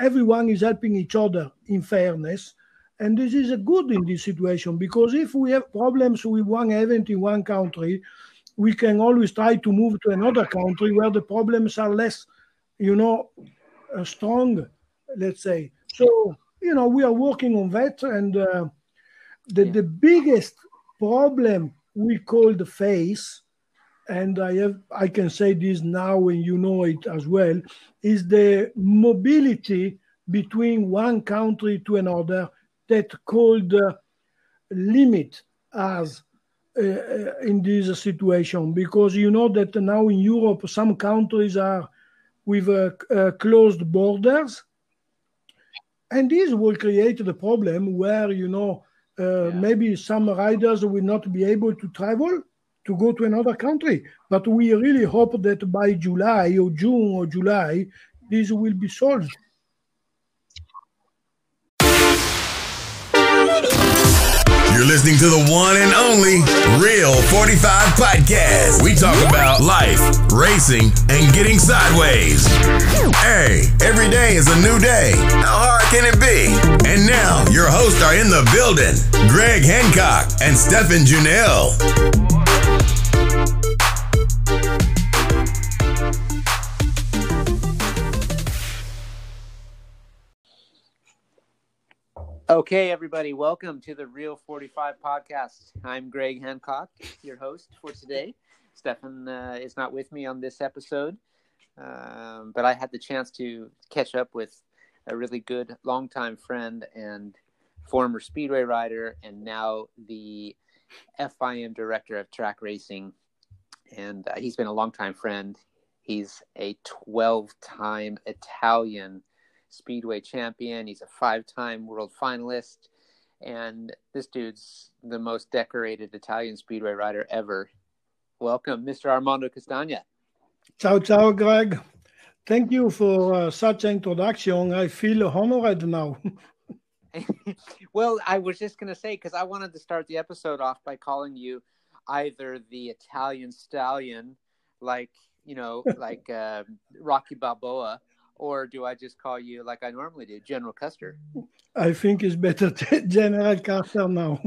everyone is helping each other in fairness. And this is a good in this situation because if we have problems with one event in one country, we can always try to move to another country where the problems are less, you know, uh, strong, let's say. So, you know, we are working on that. And uh, the, yeah. the biggest problem we call the face, and I have I can say this now and you know it as well, is the mobility between one country to another that called uh, limit us uh, uh, in this situation. Because you know that now in Europe some countries are with uh, uh, closed borders. And this will create the problem where you know uh, yeah. maybe some riders will not be able to travel to go to another country but we really hope that by july or june or july this will be solved You're listening to the one and only Real 45 Podcast. We talk about life, racing, and getting sideways. Hey, every day is a new day. How hard can it be? And now, your hosts are in the building Greg Hancock and Stefan Junel. Okay, everybody, welcome to the Real 45 podcast. I'm Greg Hancock, your host for today. Stefan uh, is not with me on this episode, um, but I had the chance to catch up with a really good longtime friend and former Speedway rider, and now the FIM director of track racing. And uh, he's been a longtime friend. He's a 12 time Italian Speedway champion. He's a five time world finalist. And this dude's the most decorated Italian Speedway rider ever. Welcome, Mr. Armando Castagna. Ciao, ciao, Greg. Thank you for uh, such an introduction. I feel honored now. well, I was just going to say, because I wanted to start the episode off by calling you either the Italian stallion, like, you know, like uh, Rocky Balboa, or do I just call you like I normally do, General Custer? I think it's better General Custer now.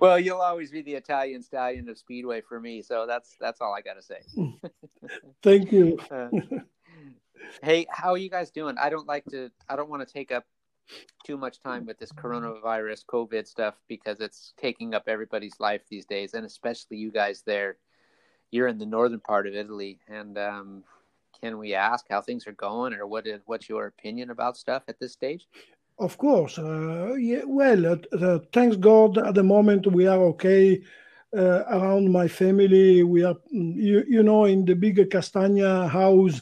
well, you'll always be the Italian stallion of Speedway for me, so that's that's all I got to say. Thank you. Uh, hey, how are you guys doing? I don't like to. I don't want to take up too much time with this coronavirus, COVID stuff because it's taking up everybody's life these days, and especially you guys there you're in the northern part of Italy, and um, can we ask how things are going, or what is what's your opinion about stuff at this stage? Of course, uh, yeah. Well, uh, thanks God, at the moment we are okay. Uh, around my family, we are, you, you know, in the big Castagna house,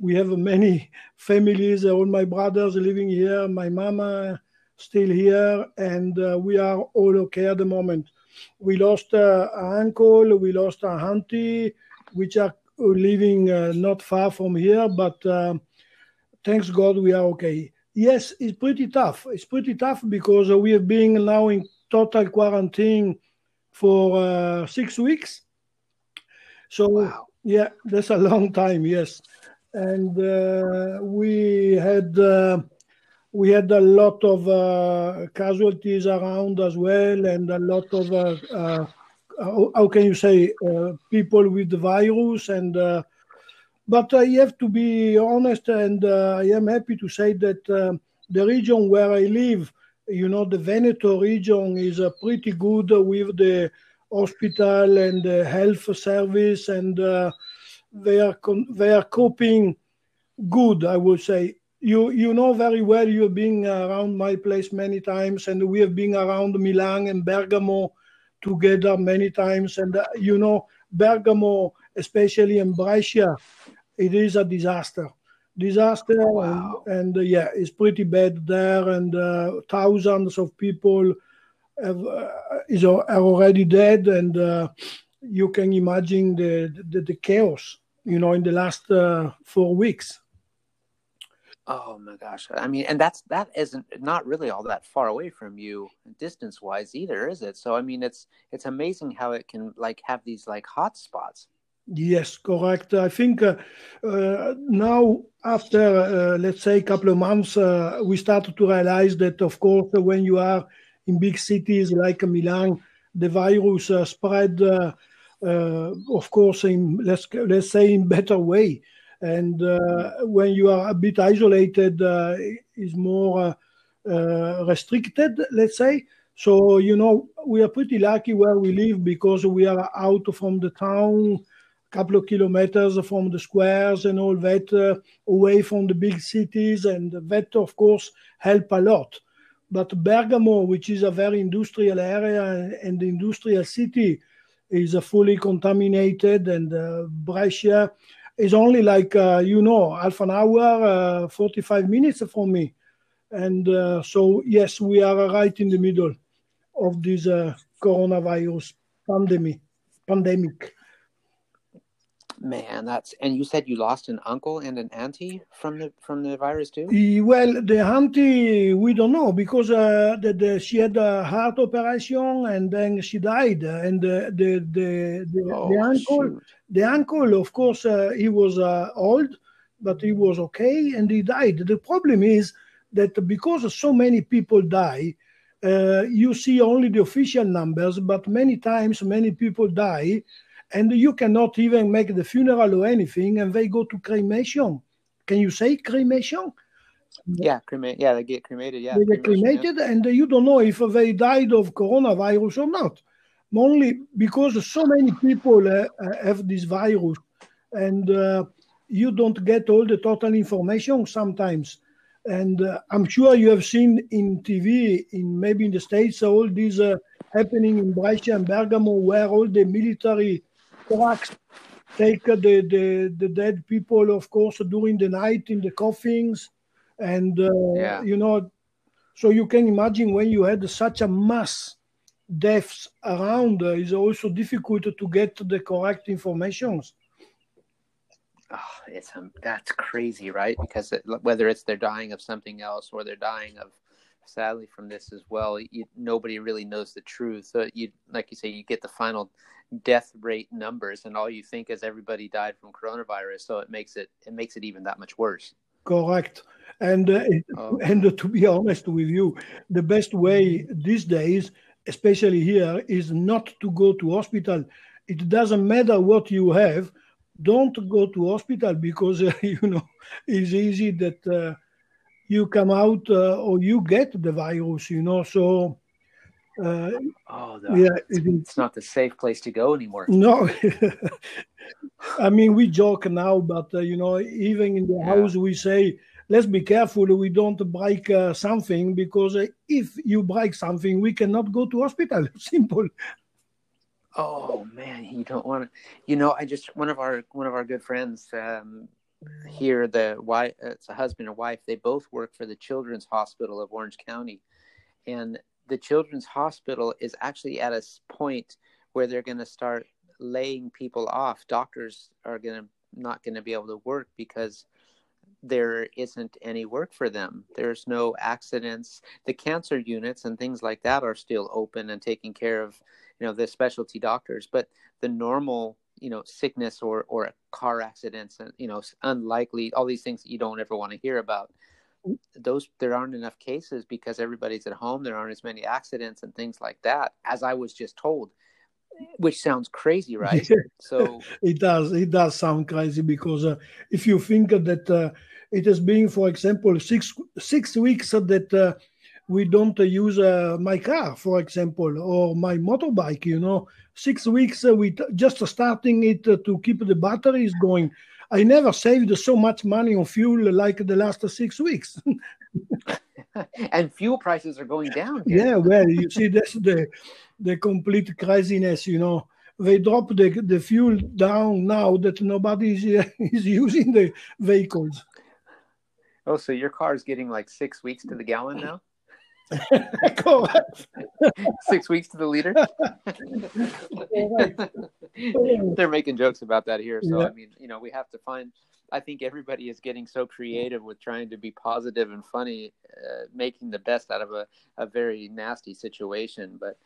we have many families. All my brothers living here, my mama still here, and uh, we are all okay at the moment we lost uh, an uncle, we lost a auntie, which are living uh, not far from here, but uh, thanks God we are okay. Yes, it's pretty tough. It's pretty tough because we have been now in total quarantine for uh, six weeks. So wow. yeah, that's a long time. Yes, and uh, we had uh, we had a lot of uh, casualties around as well, and a lot of uh, uh, how can you say uh, people with the virus. And but I have to be honest, and I am happy to say that the region where I live, you know, the Veneto region is pretty good with the hospital and the health service, and they are they are coping good, I would say. You you know very well you've been around my place many times and we have been around milan and bergamo together many times. And uh, you know bergamo especially in brescia it is a disaster. Disaster wow. and, and uh, yeah it's pretty bad there. And uh, thousands of people have, uh, is, are already dead. And uh, you can imagine the, the, the chaos you know in the last uh, four weeks Oh my gosh. I mean, and that's that isn't not really all that far away from you distance wise either, is it? So I mean it's it's amazing how it can like have these like hot spots. Yes, correct. I think uh, uh, now, after uh, let's say a couple of months, uh, we started to realize that, of course, when you are in big cities like Milan, the virus uh, spread, uh, Uh, of course, in let's let's say in better way. And uh, when you are a bit isolated, uh, is more restricted, let's say. So you know, we are pretty lucky where we live because we are out from the town a couple of kilometers from the squares and all that, uh, away from the big cities, and that, of course, help a lot. But Bergamo, which is a very industrial area and industrial city, is fully contaminated, and uh, Brescia is only like, uh, you know, half an hour, uh, 45 minutes from me. And uh, so, yes, we are right in the middle of this coronavirus pandemic. pandemic. Man, that's and you said you lost an uncle and an auntie from the from the virus too. Well, the auntie we don't know because uh, the, the, she had a heart operation and then she died. And the the the, the, oh, the uncle, shoot. the uncle, of course, uh, he was uh, old, but he was okay and he died. The problem is that because so many people die, uh, you see only the official numbers, but many times many people die and you cannot even make the funeral or anything, and they go to cremation. Can you say cremation? Yeah, cremate. Yeah, they get cremated. Yeah, they get cremated, yeah. and you don't know if they died of coronavirus or not. Only because so many people uh, uh, have this virus, and uh, you don't get all the total information sometimes. And uh, I'm sure you have seen in TV, in maybe in the states, all these uh, happening in Brescia and Bergamo, where all the military trucks take the, the, the dead people, of course, during the night in the coffins. And, uh, yeah. you know, so you can imagine when you had such a mass deaths around, uh, it's also difficult to get the correct informations. Oh, it's um, that's crazy, right? Because it, whether it's they're dying of something else or they're dying of sadly from this as well, you, nobody really knows the truth. So you, like you say, you get the final death rate numbers and all you think is everybody died from coronavirus so it makes it it makes it even that much worse. Correct. And uh, oh. and uh, to be honest with you the best way these days especially here is not to go to hospital. It doesn't matter what you have don't go to hospital because uh, you know it's easy that uh, you come out uh, or you get the virus you know so uh, oh, the, yeah, it, it's not the safe place to go anymore. No, I mean we joke now, but uh, you know, even in the yeah. house we say, let's be careful we don't break uh, something because uh, if you break something, we cannot go to hospital. Simple. Oh man, you don't want to. You know, I just one of our one of our good friends um, here, the wife, it's a husband and wife. They both work for the Children's Hospital of Orange County, and the children's hospital is actually at a point where they're going to start laying people off. Doctors are going to not going to be able to work because there isn't any work for them. There's no accidents. The cancer units and things like that are still open and taking care of, you know, the specialty doctors. But the normal, you know, sickness or or car accidents and you know, unlikely all these things that you don't ever want to hear about those there aren't enough cases because everybody's at home there aren't as many accidents and things like that as i was just told which sounds crazy right? So it does it does sound crazy because uh, if you think that uh, it has been for example six six weeks that uh, we don't use uh, my car for example or my motorbike you know. Six weeks uh, we t- just starting it uh, to keep the batteries going I never saved so much money on fuel like the last six weeks. and fuel prices are going down. Here. Yeah, well, you see, that's the the complete craziness. You know, they drop the the fuel down now that nobody is, is using the vehicles. Oh, so your car is getting like six weeks to the gallon now? Six weeks to the leader. They're making jokes about that here. So, yeah. I mean, you know, we have to find. I think everybody is getting so creative with trying to be positive and funny, uh, making the best out of a, a very nasty situation. But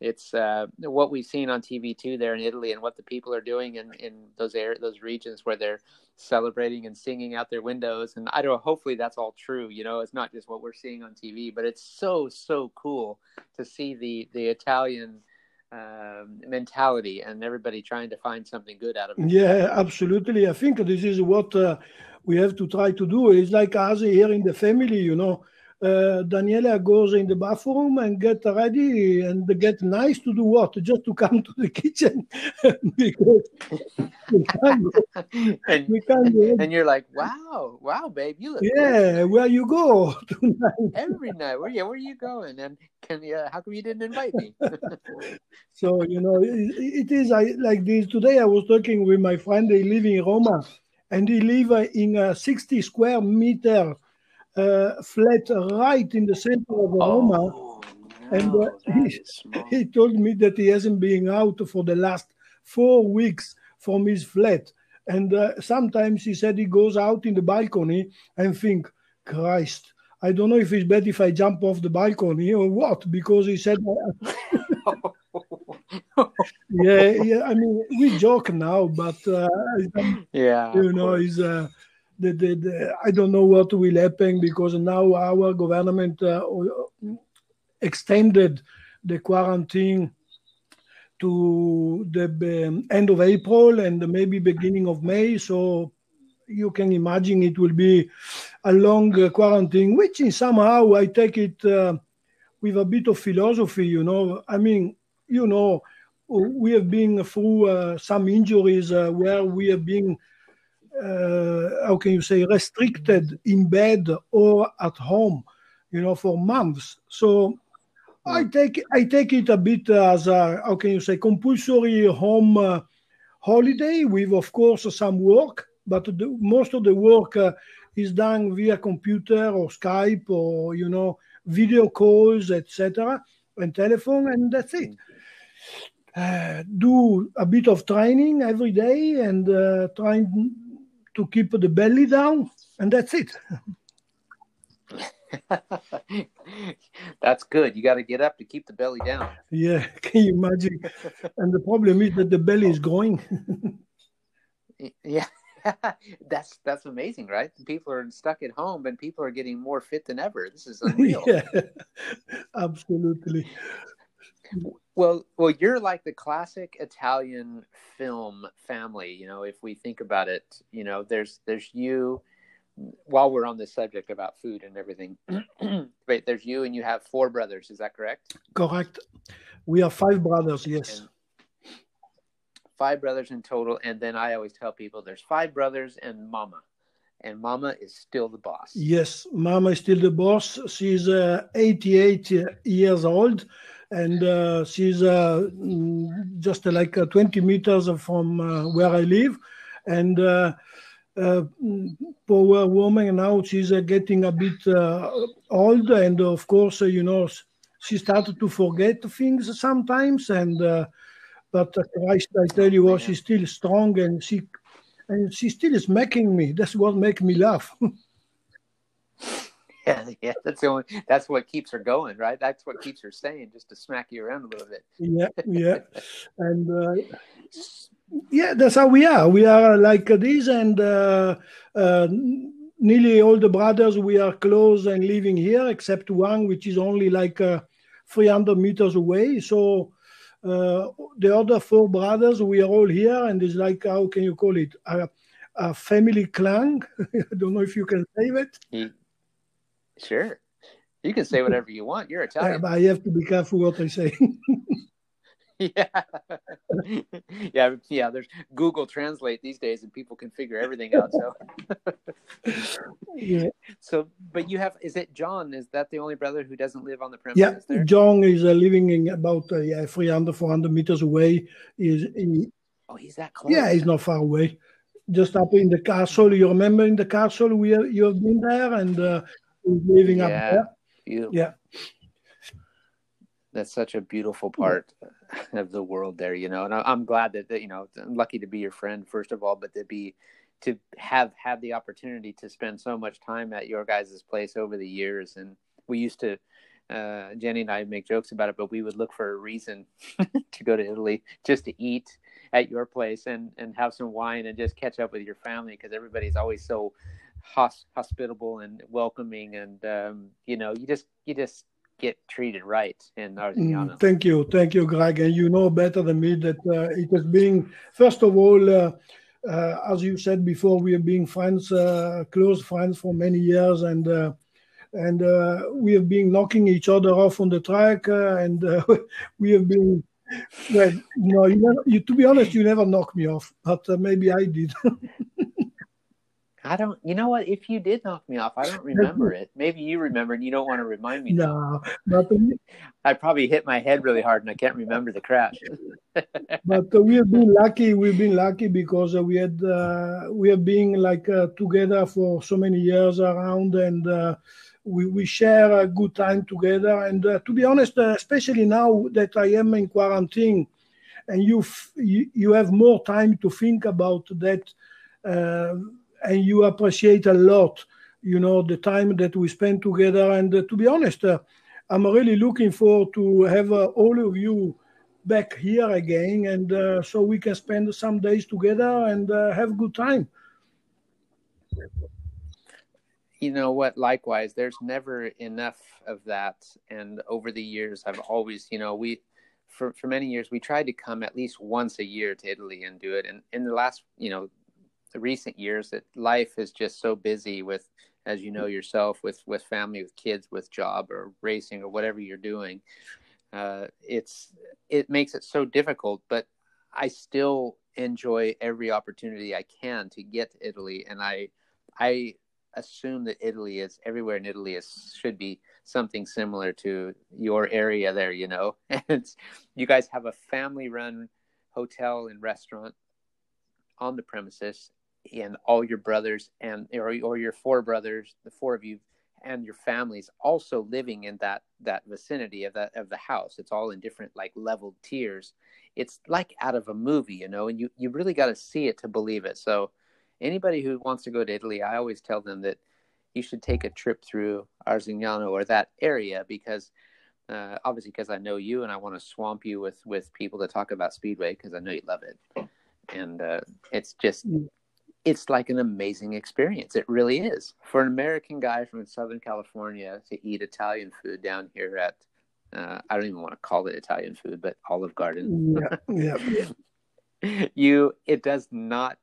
it's uh, what we've seen on TV too there in Italy, and what the people are doing in, in those air those regions where they're celebrating and singing out their windows. And I don't know. Hopefully, that's all true. You know, it's not just what we're seeing on TV, but it's so so cool to see the the Italian um, mentality and everybody trying to find something good out of it. Yeah, absolutely. I think this is what uh, we have to try to do. It's like us here in the family, you know uh, Daniela goes in the bathroom and get ready and get nice to do what? Just to come to the kitchen because we can't and, we can't and you're like, wow, wow, babe, you look yeah. Good. Where you go tonight? Every night. Where yeah, where are you going? And can you? How come you didn't invite me? so you know, it, it is I, like this. Today I was talking with my friend. They live in Roma, and they live in a 60 square meter uh, flat right in the center of Roma. Oh, no, and uh, he, he told me that he hasn't been out for the last four weeks from his flat. And uh, sometimes he said he goes out in the balcony and think, Christ, I don't know if it's bad if I jump off the balcony or what, because he said, yeah, yeah. I mean, we joke now, but uh, yeah, you know, he's uh, the, the, the, I don't know what will happen because now our government uh, extended the quarantine to the um, end of April and maybe beginning of May. So you can imagine it will be a long uh, quarantine, which in somehow I take it uh, with a bit of philosophy. You know, I mean, you know, we have been through uh, some injuries uh, where we have been how can you say restricted in bed or at home you know for months. So i take i take it a bit as a how can you say compulsory home uh, holiday with of course some work but the, most of the work uh, is done via computer or skype or you know video calls etc and telephone and that's it. Uh, do a bit of training every day and uh, trying to keep the belly down, and that's it. that's good. You got to get up to keep the belly down. Yeah, can you imagine? and the problem is that the belly is growing. yeah. that's that's amazing, right? People are stuck at home, and people are getting more fit than ever. This is unreal. yeah, absolutely. Well, well, you're like the classic Italian film family. You know, if we think about it, you know, there's there's you. While we're on the subject about food and everything, wait, there's you and you have four brothers. Is that correct? Correct. We are five brothers. Yes. And five brothers in total, and then I always tell people there's five brothers and mama, and mama is still the boss. Yes, mama is still the boss. She's uh, 88 years old and uh, she's uh, just uh, like 20 meters from where I live, and. Uh, poor woman now she's uh, getting a bit uh, old and of course you know she started to forget things sometimes and but Christ, I tell you what, she's still strong and she and she still is making me. That's what makes me laugh. Yeah, yeah, that's the only. That's what keeps her going, right? That's what keeps her staying, just to smack you around a little bit. Yeah, yeah, and uh, yeah, that's how we are. We are like this, and uh, uh, nearly all the brothers we are close and living here, except one which is only like uh, 300 meters away. So uh, the other four brothers, we are all here, and it's like how can you call it? A, a family clan. I don't know if you can say it. Sure. You can say whatever you want. You're Italian. Yeah, but I have to be careful what I say. yeah. yeah, yeah, there's Google Translate these days and people can figure everything out. So Yeah. So but you have is it John? Is that the only brother who doesn't live on the premises yeah, there? John is uh, living in about uh, yeah, 300 400 meters away. Is he, Oh, he's that close. Yeah, he's not far away. Just up in the castle. You remember in the castle we have, you have been there and uh, living yeah, up there. Beautiful. Yeah. That's such a beautiful part of the world there, you know. And I'm glad that, that you know, I'm lucky to be your friend first of all, but to be to have had the opportunity to spend so much time at your guys' place over the years and we used to uh, Jenny and I make jokes about it, but we would look for a reason to go to Italy just to eat at your place and and have some wine and just catch up with your family because everybody's always so hos- hospitable and welcoming and um, you know you just you just get treated right in Arzignano. Mm, thank you, thank you, Greg. And you know better than me that uh, it has been first of all. Uh, uh, as you said before, we have been friends, uh, close friends for many years, and uh, and uh, we have been knocking each other off on the track, uh, and uh, we have been. Well, you know, you, never, you, to be honest, you never knocked me off, but maybe I did. I don't. You know what? If you did knock me off, I don't remember it. Maybe you remember, and you don't want to remind me. No, but I probably hit my head really hard, and I can't remember the crash. but uh, we have been lucky. We've been lucky because uh, we had uh, we have been like uh, together for so many years around, and uh, we we share a good time together. And uh, to be honest, especially now that I am in quarantine, and you f- you, you have more time to think about that and you appreciate a lot, you know, the time that we spend together. And uh, to be honest, uh, I'm really looking forward to have uh, all of you back here again, and so we can spend some days together and have a good time. You know what? Likewise, there's never enough of that. And over the years, I've always, you know, we for, for many years we tried to come at least once a year to Italy and do it. And in the last, you know, recent years that life is just so busy with as you know yourself with with family with kids with job or racing or whatever you're doing uh, it's it makes it so difficult but i still enjoy every opportunity i can to get to italy and i i assume that italy is everywhere in italy is should be something similar to your area there you know? And you guys have a family run hotel and restaurant on the premises and all your brothers and or, or your four brothers the four of you and your families also living in that that vicinity of that of the house. It's all in different like leveled tiers. It's like out of a movie you know and you you really got to see it to believe it. So anybody who wants to go to italy i always tell them that you should take a trip through arzignano or that area because uh, obviously because i know you and i want to swamp you with with people to talk about speedway because i know you love it. And uh, it's just mm it's like an amazing experience. It really is. For an American guy from Southern California to eat Italian food down here at, uh, I don't even want to call it Italian food, but Olive Garden. yeah, yeah. you, it does not,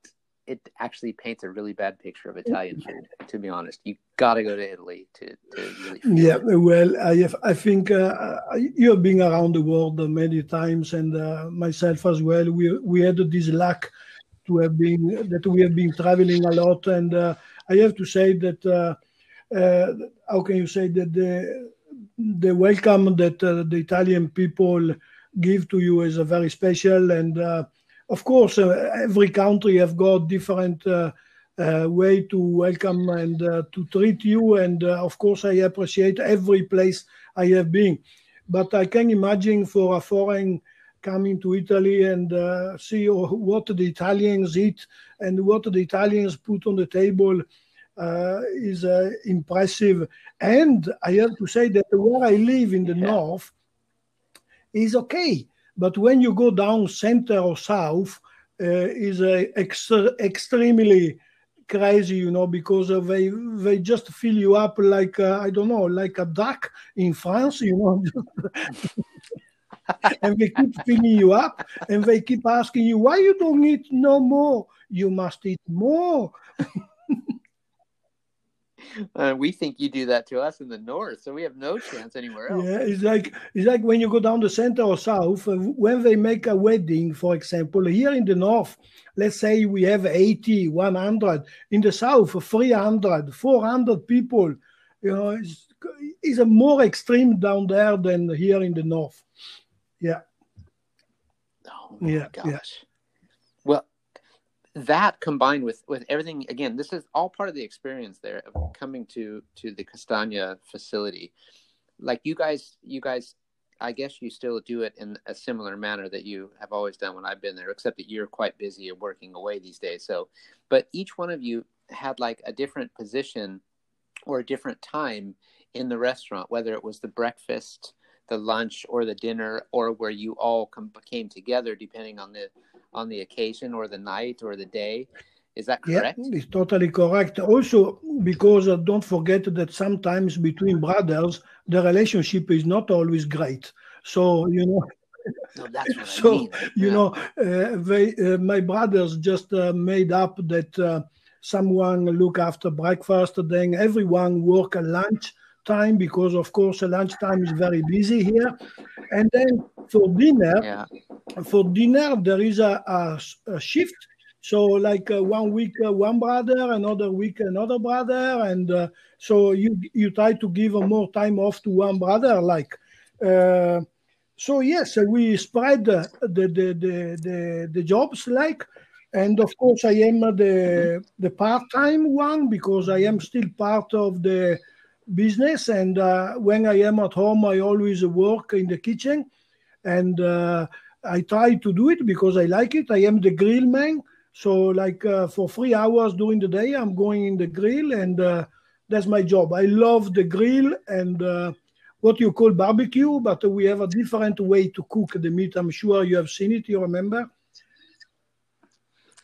it actually paints a really bad picture of Italian food, to be honest. You got to go to Italy to, to really. Yeah, it. well, I, have, I think uh, you have been around the world many times, and uh, myself as well. We, we had this luck to have been that we have been traveling a lot, and uh, I have to say that uh, uh, how can you say that the the welcome that the Italian people give to you is a very special, and of course every country have got different. Uh, way to welcome and uh, to treat you. And uh, of course, I appreciate every place I have been. But I can imagine for a foreign coming to Italy and uh, see what the Italians eat and what the Italians put on the table uh, is uh, impressive. And I have to say that where I live in the yeah. north is okay, but when you go down center or south, uh, is uh, ex- extremely crazy, you know, because they they just fill you up like uh, I don't know, like a duck in France, you know. and they keep filling you up and they keep asking you why you don't eat no more? You must eat more. Uh, we think you do that to us in the north so we have no chance anywhere else. Yeah it's like it's like when you go down the center or south uh, when they make a wedding for example here in the north let's say we have 80 100 in the south 300 400 people you know it's, it's a more extreme down there than here in the north yeah. Oh yeah, gosh. Yeah. Well, that combined with with everything again, this is all part of the experience there of coming to to the Castagna facility. Like you guys, you guys, I guess you still do it in a similar manner that you have always done when I've been there, except that you're quite busy and working away these days. So, but each one of you had like a different position or a different time in the restaurant, whether it was the breakfast, the lunch, or the dinner, or where you all come, came together, depending on the on the occasion or the night or the day. Is that correct? Yeah, it's totally correct. Also, because uh, don't forget that sometimes between brothers, the relationship is not always great. So, you know, no, so, I mean. you Yeah. know, uh, they, uh, my brothers just uh, made up that uh, someone look after breakfast, then everyone work at lunch time because, of course, lunch time is very busy here. And then for dinner, yeah. for dinner there is a, a, a shift so like uh, one week uh, one brother another week another brother and uh, so you you try to give more time off to one brother like uh, so yes uh, we spread the the, the the the the jobs like and of course i am the the part-time one because i am still part of the business and uh, when i am at home i always work in the kitchen and uh, I try to do it because I like it. I am the grill man, so like uh, for three hours during the day, I'm going in the grill, and uh, that's my job. I love the grill and uh, what you call barbecue, but we have a different way to cook the meat. I'm sure you have seen it. You remember?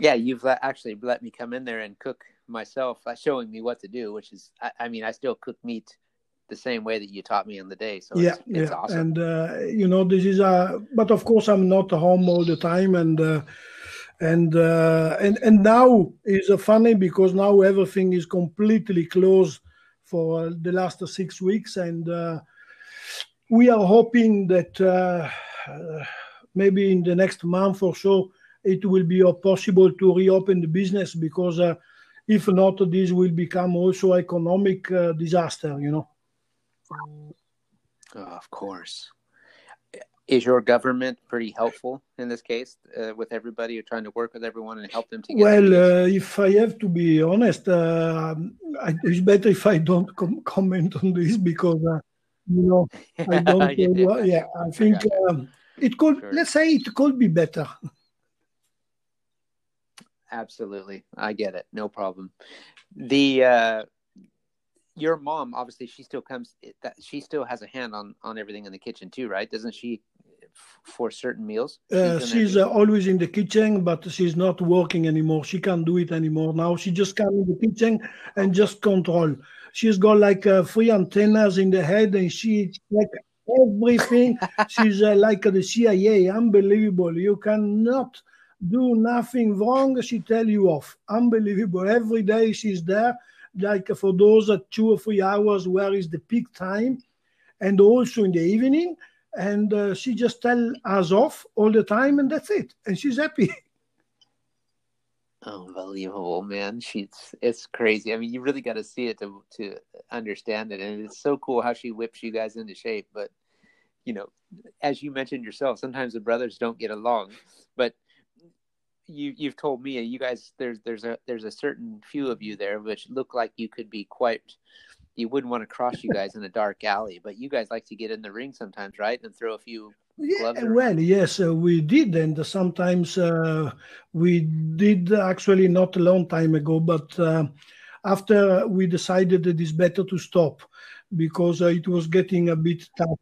Yeah, you've actually let me come in there and cook myself, uh, showing me what to do, which is, I, I mean, I still cook meat the same way that you taught me on the day. So yeah, it's, it's yeah, awesome. and uh, you know this is a. But of course, I'm not home all the time, and uh, and uh, and and now is uh, funny because now everything is completely closed for the last six weeks, and uh, we are hoping that uh, maybe in the next month or so it will be possible to reopen the business because uh, if not, this will become also economic uh, disaster. You know. Oh, of course. Is your government pretty helpful in this case uh, with everybody? You're trying to work with everyone and help them to get Well, uh, if I have to be honest, uh, I, it's better if I don't com- comment on this because, uh, you know, I don't. Yeah, I yeah, I think um, it could. Sure. Let's say it could be better. Absolutely. I get it. No problem. The uh your mom obviously she still comes that she still has a hand on on everything in the kitchen too, right? Doesn't she for certain meals? Uh, she's uh, always in the kitchen, but she's not working anymore. She can't do it anymore now. She just come in the kitchen and just control. She's got like uh, three antennas in the head, and she like everything. she's uh, like the CIA. Unbelievable. You cannot do nothing wrong. She tell you off. Unbelievable. Every day she's there, like for those two or three hours where is the peak time, and also in the evening and uh, she just tell us off all the time and that's it and she's happy Unbelievable, man. She's it's crazy. I mean, you really got to see it to to understand it, and it's so cool how she whips you guys into shape. But you know, as you mentioned yourself, sometimes the brothers don't get along. But you you've told me and you guys there's there's a there's a certain few of you there which look like you could be quite. You wouldn't want to cross you guys in a dark alley, but you guys like to get in the ring sometimes, right? And throw a few yeah around. well yes uh, we did and sometimes uh, we did actually not a long time ago but uh, after we decided that it's better to stop because uh, it was getting a bit tough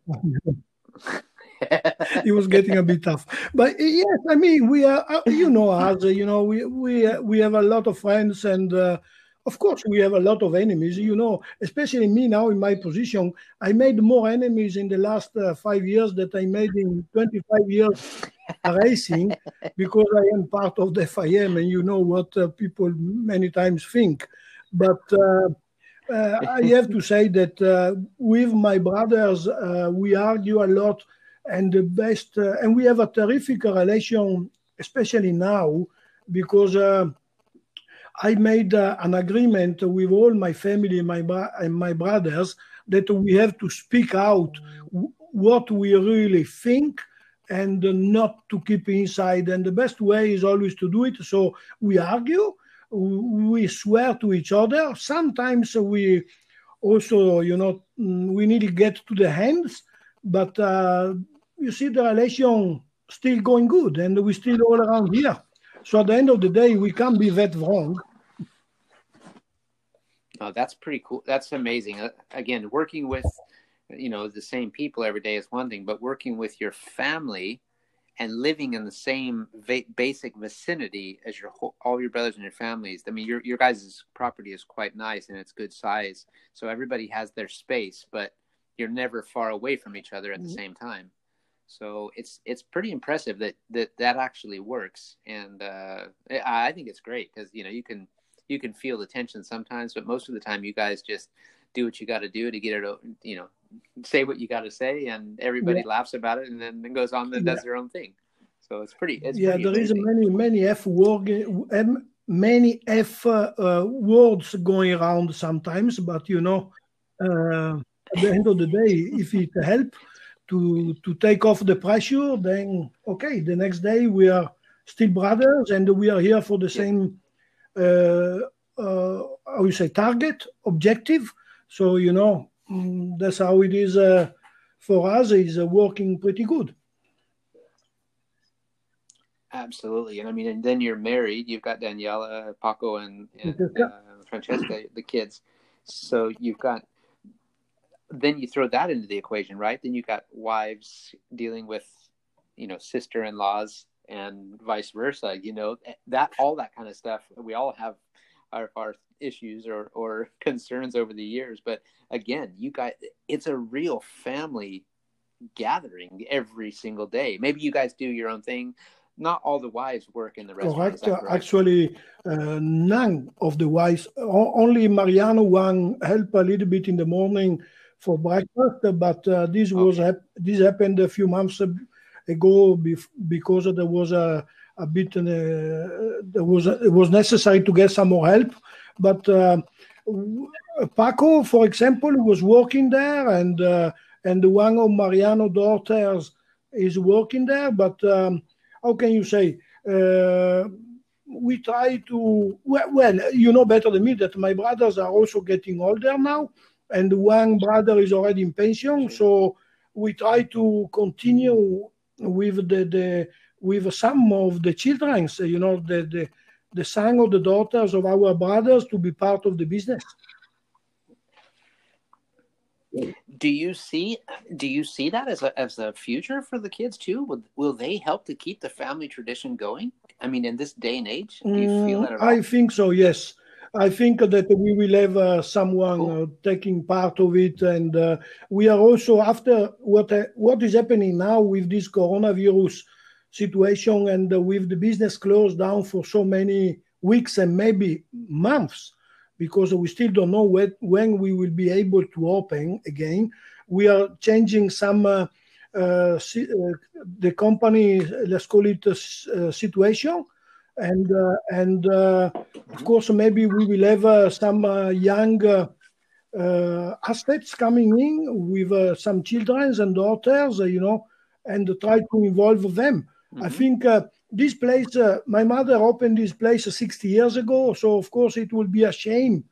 it was getting a bit tough. But uh, yes, I mean, we are, uh, you know, us, uh, you know, we we we have a lot of friends, and uh, of course, we have a lot of enemies. You know, especially me now in my position, I made more enemies in the last uh, five years that I made in 25 years racing because I am part of the FIM, and you know what uh, people many times think. But uh, I have to say that with my brothers, we argue a lot, and the best, uh, and we have a terrific relation, especially now, because uh, I made uh, an agreement with all my family, my bro- and my brothers, that we have to speak out what we really think and not to keep inside. And the best way is always to do it. So we argue, we swear to each other. Sometimes we also, you know, mm, we need to get to the hands, but uh, you see the relation still going good, and we're still all around here. So at the end of the day, we can't be that wrong. Oh, that's pretty cool. That's amazing. Uh, again, working with you know the same people every day is one thing, but working with your family and living in the same va- basic vicinity as your whole, all your brothers and your families. I mean, your your guys' property is quite nice and it's good size, so everybody has their space, but you're never far away from each other at the mm-hmm. same time. So it's it's pretty impressive that that that actually works, and uh, I think it's great because you know you can you can feel the tension sometimes, but most of the time you guys just do what you got to do to get it you know say what you got to say, and everybody yeah. laughs about it, and then, then goes on and yeah. does their own thing. So it's pretty. It's yeah, pretty there amazing. is many many f word, many f uh, words going around sometimes, but you know, uh, at the end of the day, if it help to to take off the pressure, then okay, the next day we are still brothers, and we are here for the same. Uh, uh, how you say target objective so you know Mm, that's how it is uh, for us. Is uh, working pretty good. Absolutely, and I mean, and then you're married. You've got Daniela, Paco, and, and uh, Francesca, the kids. So you've got. Then you throw that into the equation, right? Then you've got wives dealing with, you know, sister-in-laws and vice versa. You know that all that kind of stuff. We all have our, our issues or, or concerns over the years. But again, you guys, it's a real family gathering every single day. Maybe you guys do your own thing. Not all the wives work in the restaurant. Correct. Actually, uh, none of the wives. Only Mariano Wang help a little bit in the morning for breakfast, but uh, this was this happened a few months ago because there was a a bit uh, there was it was necessary to get some more help but uh, Paco, for example, was working there, and uh, and one of Mariano daughters is working there. But um, how can you say? Uh, we try to well, well, you know better than me that my brothers are also getting older now, and one brother is already in pension. So we try to continue with the, the with some of the children. You know the the the son or the daughters of our brothers to be part of the business. Do you see do you see that as a as a future for the kids too? Will will they help to keep the family tradition going? I mean, in this day and age, do you feel that? Mm, I think so. Yes, I think that we will have uh, someone cool. uh, taking part of it, and uh, we are also after what uh, what is happening now with this coronavirus situation and uh, with the business closed down for so many weeks and maybe months because we still don't know when, when we will be able to open again. We are changing some uh, uh, the company, let's call it a situation, and uh, and of course maybe we will have some young aspects coming in with some children and daughters, you know, and try to involve them. Mm-hmm. I think uh, this place, uh, my mother opened this place 60 years ago, so of course it will be a shame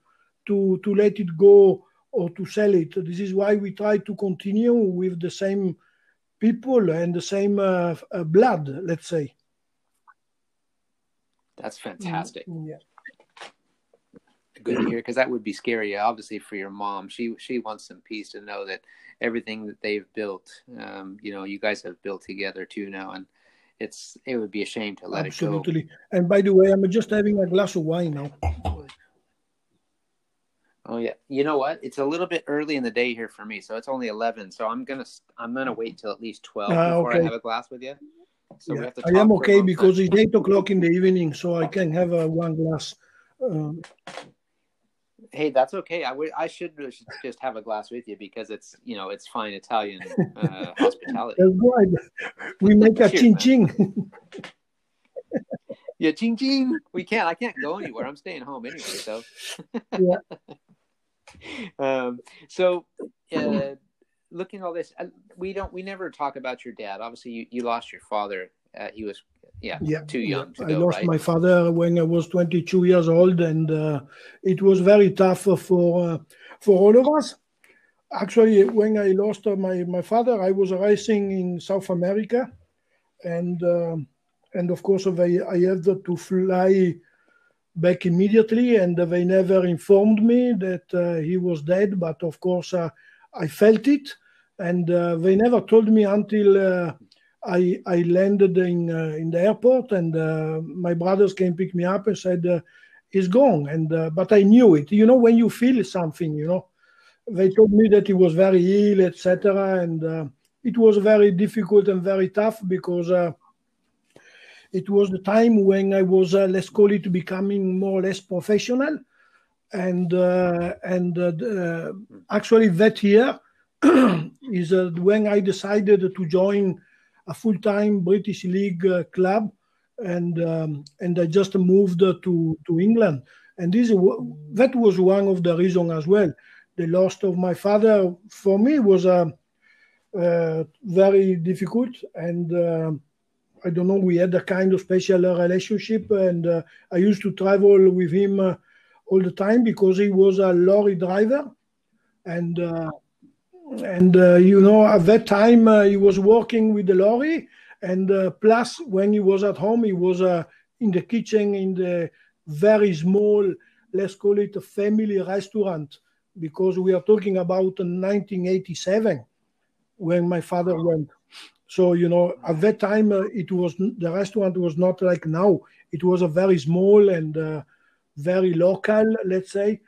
to, to let it go or to sell it. This is why we try to continue with the same people and the same uh, uh blood, let's say. That's fantastic. Mm, yeah. Good to hear because that would be scary, obviously, for your mom. She she wants some peace to know that everything that they've built, um, you know, you guys have built together too now, and it's it would be a shame to let Absolutely. it go. Absolutely. And by the way, I'm just having a glass of wine now. Oh yeah, you know what? It's a little bit early in the day here for me, so it's only eleven. So I'm gonna I'm gonna wait till at least twelve uh, before okay. I have a glass with you. So yeah. I am okay because it's eight o'clock in the evening, so I can have a one glass. Um, hey, that's okay. I would I should just have a glass with you because it's you know it's fine Italian uh, hospitality. That's good. We make a chin chin. yeah, ching ching. We can't. I can't go anywhere. I'm staying home anyway. So. yeah. Um. So. Uh, looking at all this, we don't. We never talk about your dad. Obviously, you, you lost your father. Uh, he was yeah, yeah too young yeah. Go, I lost right? my father when I was 22 years old, and uh, it was very tough for uh, for all of us. Actually, when I lost uh, my my father, I was racing in South America, and uh, and of course, I, I had to fly back immediately, and they never informed me that uh, he was dead. But of course, uh, I felt it, and uh, they never told me until uh, I I landed in uh, in the airport, and uh, my brothers came pick me up and said he's gone. And but I knew it. You know, when you feel something, you know, they told me that he was very ill, etc., and it was very difficult and very tough because it was the time when I was, uh, let's call it, becoming more or less professional. And uh, and uh, uh actually, that year is uh, when I decided to join a full-time British League uh, club, and um, and I just moved to to England. And this that was one of the reasons as well. The loss of my father for me was a very difficult and I don't know, we had a kind of special relationship, and uh, I used to travel with him uh, all the time because he was a lorry driver, and uh, and uh, you know at that time uh, he was working with the lorry, and uh, plus when he was at home he was in the kitchen in the very small, let's call it a family restaurant, because we are talking about 1987 when my father went. So you know, at that time, uh, it was the restaurant was not like now. It was a very small and uh, very local, let's say.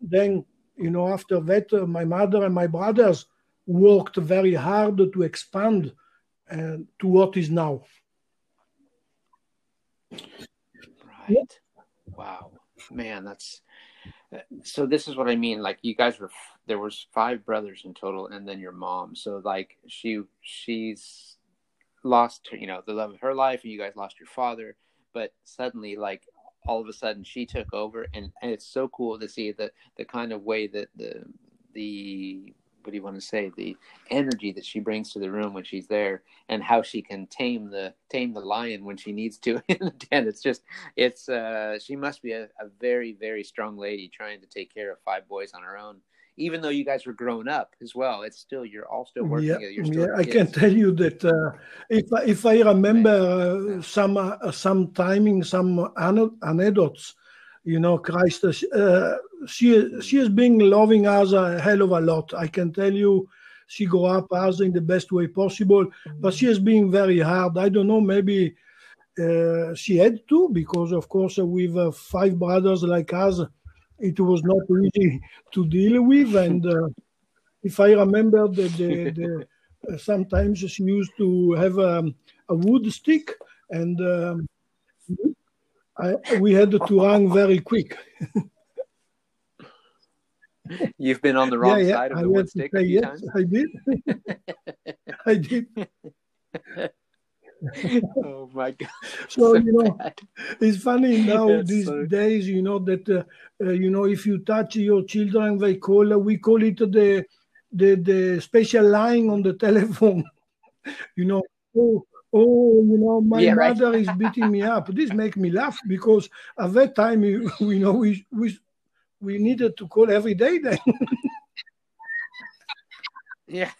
Then you know, after that, uh, my mother and my brothers worked very hard to expand uh, to what is now. Right. Wow, man, that's uh, so. This is what I mean. Like you guys were there was five brothers in total and then your mom so like she she's lost you know the love of her life and you guys lost your father but suddenly like all of a sudden she took over and, and it's so cool to see the the kind of way that the the what do you want to say? The energy that she brings to the room when she's there and how she can tame the tame the lion when she needs to. In the den it's just it's uh she must be a, a very very strong lady trying to take care of five boys on her own even though you guys were grown up as well, it's still you're all still working. Yeah, yeah. I can tell you that uh, if if I remember uh, some uh, some timing, some anecdotes, you know, Christ, uh, she she has been loving us a hell of a lot. I can tell you, she grew up us in the best way possible, but she has been very hard. I don't know, maybe. Uh, she had to because, of course, with uh, five brothers like us, it was not easy to deal with. And uh, if I remember, the, the, the uh, sometimes she used to have um, a wood stick, and um, I, we had to run very quick. You've been on the wrong yeah, yeah, side of the I wood stick. yes, times? I did. I did. oh my god! So, so you know, bad. it's funny now these days. You know that uh, uh, you know if you touch your children, they call uh, we call it the the the special line on the telephone. you know, oh oh, you know, my yeah, mother right. is beating me up. This make me laugh because at that time, you, we know we we we needed to call every day then. yeah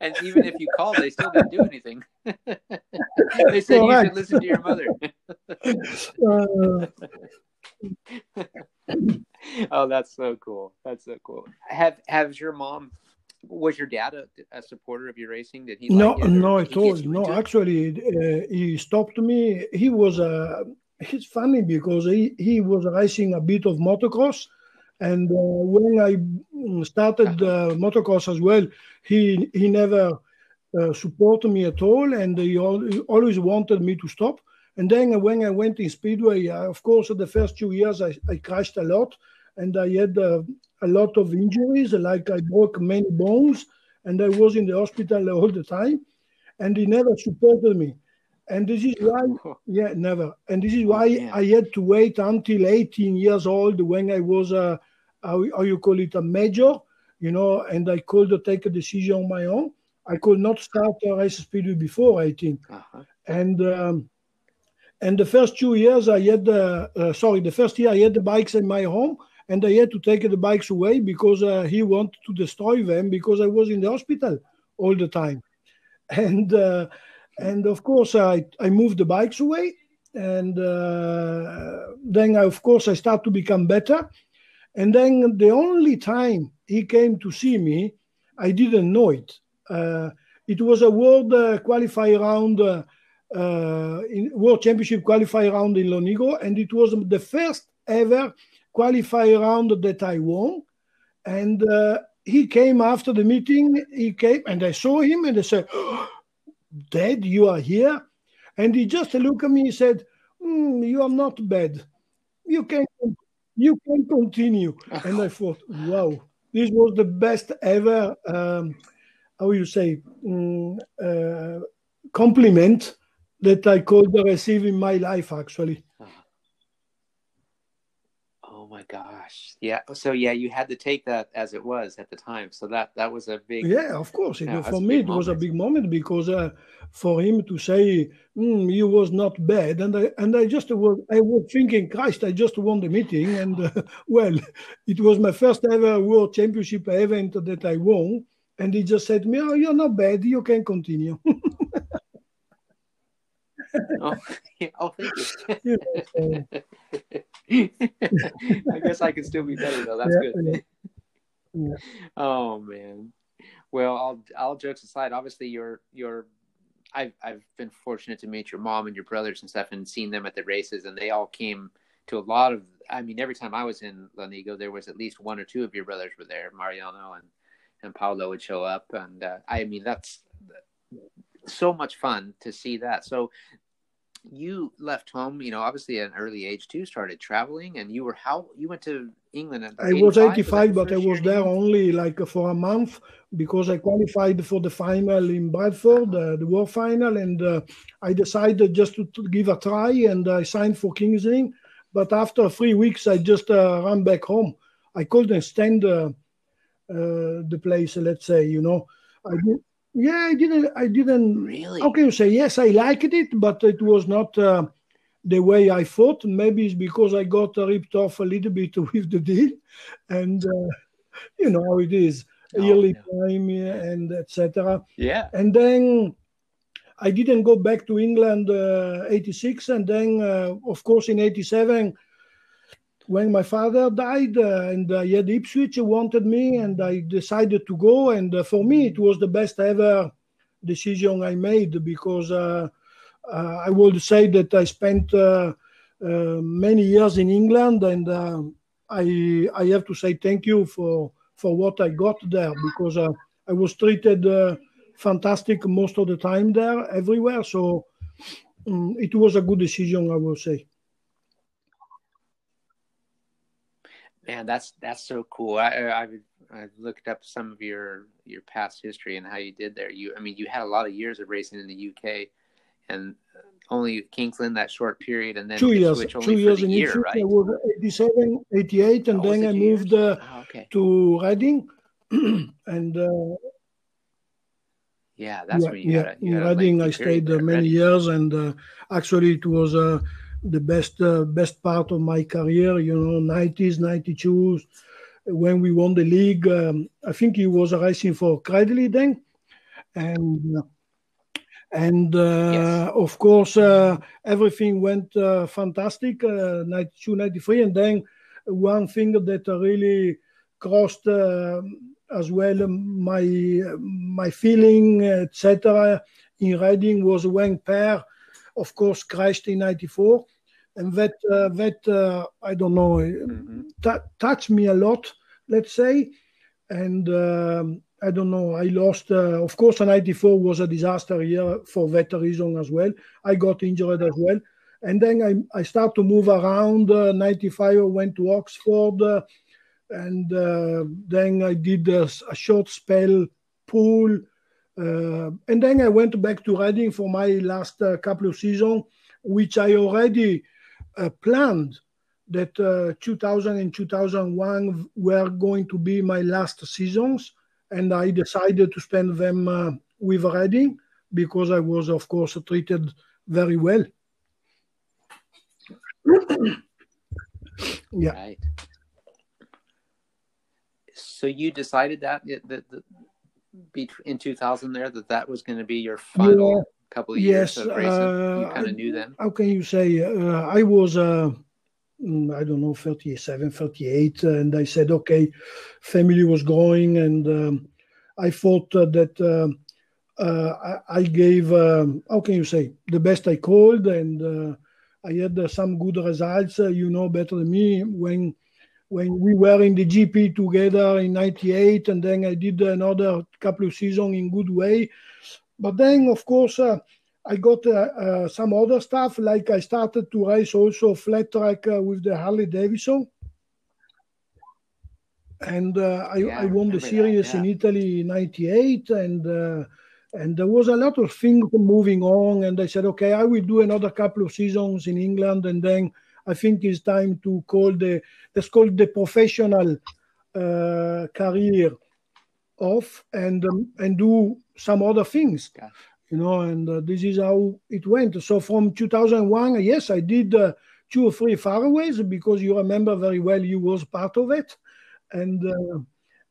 and even if you call, they still didn't do anything. they said you should listen to your mother. oh, that's so cool. That's so cool. Have has your mom? Was your dad a, a supporter of your racing? Did he? No, like no, at all. No, actually, uh, he stopped me. He was a. Uh, it's funny because he, he was racing a bit of motocross, and uh, when I started uh, motocross as well, he he never uh, supported me at all, and he, always wanted me to stop. And then when I went in speedway, uh, of course, the first two years I, I crashed a lot, and I had uh, a lot of injuries, like I broke many bones, and I was in the hospital all the time. And he never supported me. And this is why, yeah, never. And this is why oh, I had to wait until 18 years old when I was a, how, how you call it, a major, you know, and I could take a decision on my own. I could not start a race speedway before 18. Uh-huh. And um, and the first two years I had, uh, uh, sorry, the first year I had the bikes in my home, and I had to take the bikes away because uh, he wanted to destroy them because I was in the hospital all the time. And uh, and of course I, I moved the bikes away and uh, then I, of course I start to become better. And then the only time he came to see me, I didn't know it. Uh, it was a world uh, qualifier round, uh, uh, in World Championship qualifier round in Lonigo, and it was the first ever qualifier round that I won. And uh, he came after the meeting. He came, and I saw him, and I said, oh, "Dad, you are here." And he just looked at me and said, mm, "You are not bad. You can you can continue." and I thought, "Wow, this was the best ever." Um, how you say um, uh, compliment that I could receive in my life, actually. Oh my gosh! Yeah. So yeah, you had to take that as it was at the time. So that that was a big. Yeah, of course. Yeah, for me, it moment. was a big moment because uh, for him to say mm, he was not bad, and I and I just was I was thinking, Christ, I just won the meeting, and uh, well, it was my first ever World Championship event that I won, and he just said to me, "Oh, you're not bad. You can continue." oh, yeah, oh, thank you. I guess I can still be better though. That's yeah, good. Yeah. Oh man. Well, all all jokes aside, obviously you're you're I've I've been fortunate to meet your mom and your brothers and stuff and seen them at the races and they all came to a lot of I mean every time I was in Lonigo there was at least one or two of your brothers were there, Mariano and and Paulo would show up and uh, I mean that's so much fun to see that. So you left home, you know, obviously at an early age too, started traveling, and you were how you went to England at I was 85, but I was there only like for a month because I qualified for the final in Bradford, uh, the World Final, and uh, I decided just to, to, give a try, and I signed for Kings Lynn. But after three weeks, I just uh, ran back home. I couldn't stand uh, the place, let's say, you know. I did, yeah, I didn't. I didn't. Really? Okay, you say yes? I liked it, but it was not uh, the way I thought. Maybe it's because I got ripped off a little bit with the deal, and uh, you know how it is, oh, yearly no. time and etc. Yeah. And then I didn't go back to England uh, '86, and then uh, of course in '87 when my father died uh, and uh, had Ipswich wanted me and I decided to go and uh, for me it was the best ever decision I made because uh, uh, I would say that I spent uh, many years in England and I I have to say thank you for for what I got there because I was treated fantastic most of the time there everywhere so um, it was a good decision I will say. Man, that's that's so cool. I I've, I've looked up some of your your past history and how you did there. You, I mean, you had a lot of years of racing in the UK, and only Kings Lynn that short period, and then two years, two years in year, right? I was 87, 88, and oh, then I moved uh, oh, okay. to Reading, and uh, yeah, that's yeah, where you yeah. it. In Reading, I stayed there, many Reading. years, and uh, actually, it was. The best uh, best part of my career. You know, 90s, 92s, when we won the league. Um, I think he was racing for Cradley then, and uh, and uh, yes. of course uh, everything went uh, fantastic. Uh, 92, 93, and then one thing that really crossed as well my my feeling, etc. In Reading was when Per of course, crashed in '94, and that uh, that uh, I don't know mm-hmm. t- touched me a lot, let's say, and um, I don't know. I lost. Uh, of course, '94 was a disaster year for that reason as well. I got injured as well, and then I I start to move around. '95 I went to Oxford. and then I did a, a short spell Poole, uh, and then I went back to Reading for my last uh, couple of seasons, which I already uh, planned that 2000 and 2001 were going to be my last seasons. And I decided to spend them with Reading because I was, of course, treated very well. yeah. Right. So you decided that, that, that in 2000 there that that was going to be your final couple of years Yes, of racing? you uh, kind of knew them. how can you say uh, i was uh, mm, i don't know 37 38 and i said okay family was growing and um, i thought uh, that um uh, I, I gave um, how can you say the best i could and uh, i had uh, some good results uh, you know better than me when when we were in the gp together in 98 and then i did another couple of seasons in good way but then of course uh, I got uh, uh, some other stuff, like I started to race also flat track uh, with the Harley Davidson. And uh, I, Yeah, I I won the remember that, series in. Italy in 98. And, uh, and there was a lot of things moving on. And I said, okay, I will do another couple of seasons in England. And then I think it's time to call the, let's call the professional uh, career off and, um, and do some other things Gotcha. you know, and uh, this is how it went. So from 2001, yes, I did uh, two or three faraways because you remember very well you was part of it, and uh,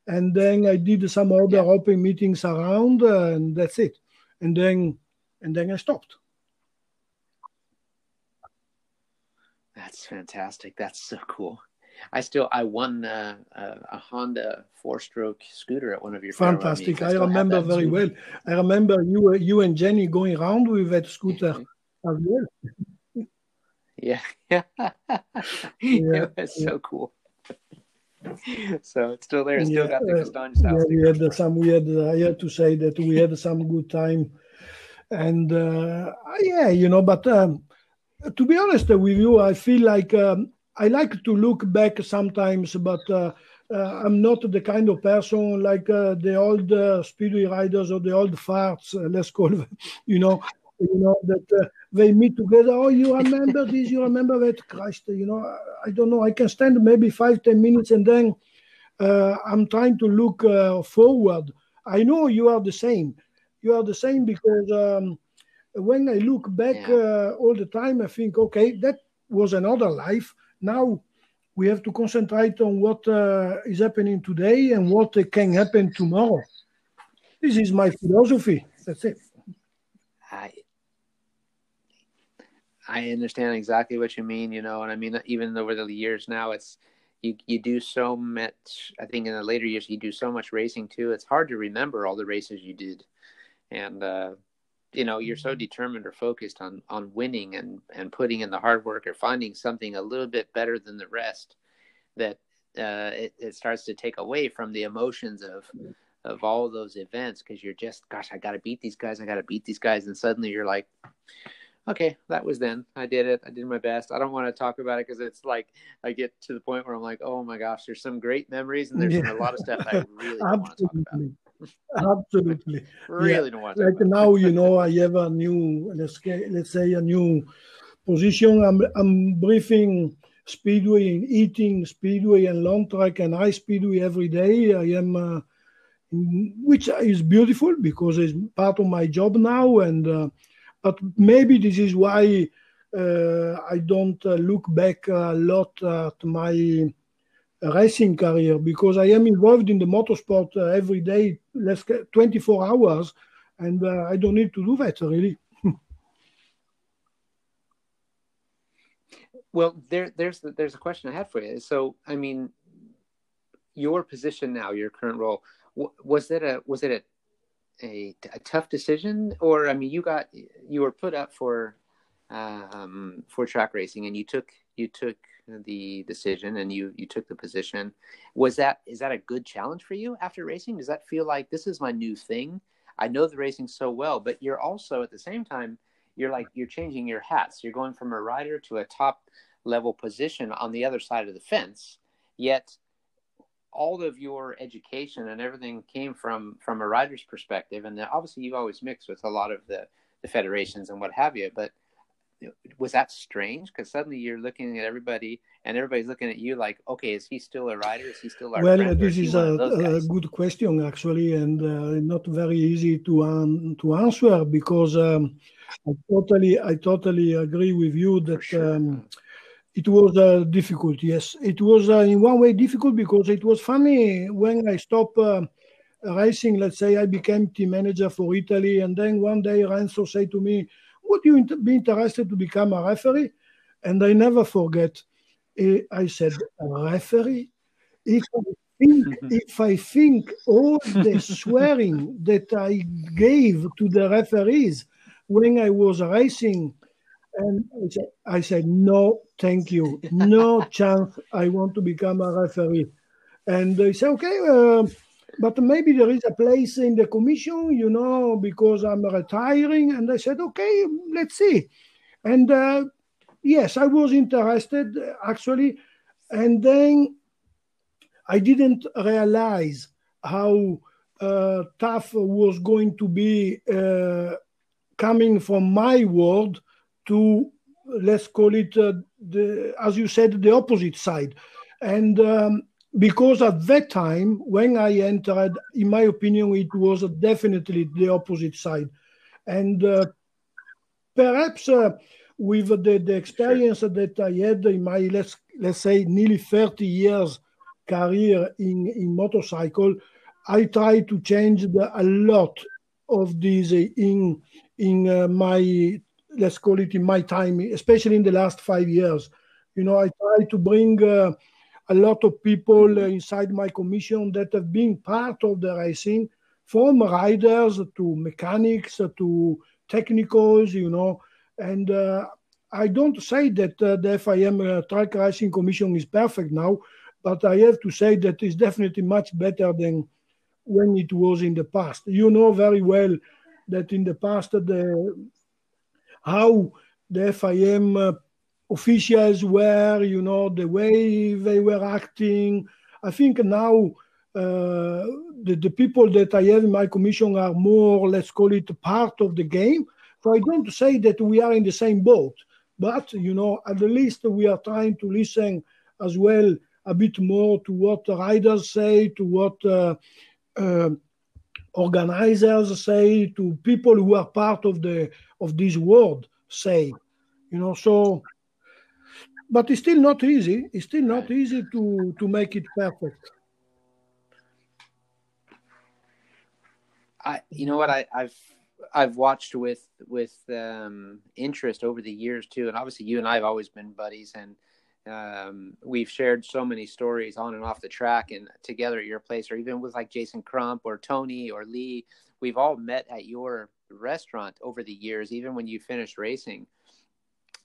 and then I did some other Yeah. open meetings around, uh, and that's it. And then and then I stopped. That's fantastic. That's so cool. I still I won uh, a, a Honda four stroke scooter at one of your Fantastic. meetings. I remember very scooter. well. I remember you you and Jenny going around with that scooter as well. Yeah, yeah, it was so cool. so it's still there. It's still got the uh, yeah, we had some. We had. Uh, I had to say that we had some good time, and uh, yeah, you know. But um, to be honest with you, I feel like um, I like to look back sometimes, but uh, uh, I'm not the kind of person like uh, the old uh, speedway riders or the old farts. Uh, let's call them, you know. You know that uh, they meet together. Oh, you remember this? You remember that? Christ, you know. I, I don't know. I can stand maybe five, ten minutes, and then I'm trying to look forward. I know you are the same. You are the same because um, when I look back Yeah. uh, all the time, I think, okay, that was another life. Now we have to concentrate on what uh, is happening today and what uh, can happen tomorrow. This is my philosophy. That's it. I I understand exactly what you mean, you know, and I mean even over the years now it's you you do so much I think in the later years you do so much racing too. It's hard to remember all the races you did. And uh you know, you're so determined or focused on on winning and and putting in the hard work or finding something a little bit better than the rest that uh it, it starts to take away from the emotions of of all those events because you're just gosh I got to beat these guys I got to beat these guys and suddenly you're like okay, that was then. I did it. I did my best. I don't want to talk about it because it's like I get to the point where I'm like, oh my gosh, there's some great memories and there's some, a lot of stuff I really don't want to talk about. Absolutely. Really don't want to like now you know i have a new let's say, let's say a new position. I'm i'm briefing speedway and eating speedway and long track and high speedway every day. I am uh, which is beautiful because it's part of my job now and uh, but maybe this is why uh, i don't uh, look back a lot at my racing career because I am involved in the motorsport uh, every day, let's get 24 hours, and uh, I don't need to do that really. Well, there, there's there's a question I had for you. So, I mean, your position now, your current role, was it a was it a, a a tough decision, or I mean, you got you were put up for um, for track racing, and you took you took the decision and you you took the position. Was that is that a good challenge for you after racing? Does that feel like this is my new thing? I know the racing so well, but you're also at the same time you're like you're changing your hats. You're going from a rider to a top level position on the other side of the fence. Yet all of your education and everything came from from a rider's perspective, and obviously you've always mixed with a lot of the the federations and what have you. But was that strange? Because suddenly you're looking at everybody, and everybody's looking at you like, okay, is he still a rider? Is he still our well, friend? this is a, a good question actually, and uh, not very easy to um, to answer because um, I totally I totally agree with you that sure. um, it was uh, difficult. Yes, it was uh, in one way difficult because it was funny when I stopped uh, racing. Let's say I became team manager for Italy, and then one day Renzo said to me, "Would you be interested to become a referee?" And I never forget. Eh, I said, "A referee? If I think, if I think all the swearing that I gave to the referees when I was racing." And I said, I said, no, thank you. No chance I want to become a referee. And they said, okay, uh, but maybe there is a place in the commission, you know, because I'm retiring. And I said, okay, let's see. And uh, yes, I was interested actually. And then I didn't realize how uh, tough was going to be uh, coming from my world to let's call it uh, the as you said the opposite side and um, because at that time when i entered in my opinion it was definitely the opposite side and uh, perhaps uh, with the, the experience sure. that i had in my let's let's say nearly 30 years career in in motorcycle i try to change the, a lot of these in in uh, my let's call it in my time, especially in the last five years. You know, I try to bring uh, a lot of people inside my commission that have been part of the racing, from riders to mechanics to technicals, you know. And uh, I don't say that uh, the FIM uh, Track Racing Commission is perfect now, but I have to say that it's definitely much better than when it was in the past. You know very well that in the past the how the FIM uh, officials were, you know, the way they were acting. I think now uh, the, the people that I have in my commission are more, let's call it, part of the game. So I don't say that we are in the same boat, but, you know, at the least we are trying to listen as well a bit more to what the riders say, to what uh, uh, organizers say, to people who are part of the of this world say, you know. So, but it's still not easy. It's still not easy to to make it perfect. I, you know what, I, I've I've watched with with um, interest over the years too, and obviously you and I have always been buddies, and um, we've shared so many stories on and off the track and together at your place, or even with like Jason Crump or Tony or Lee. We've all met at your restaurant over the years, even when you finished racing.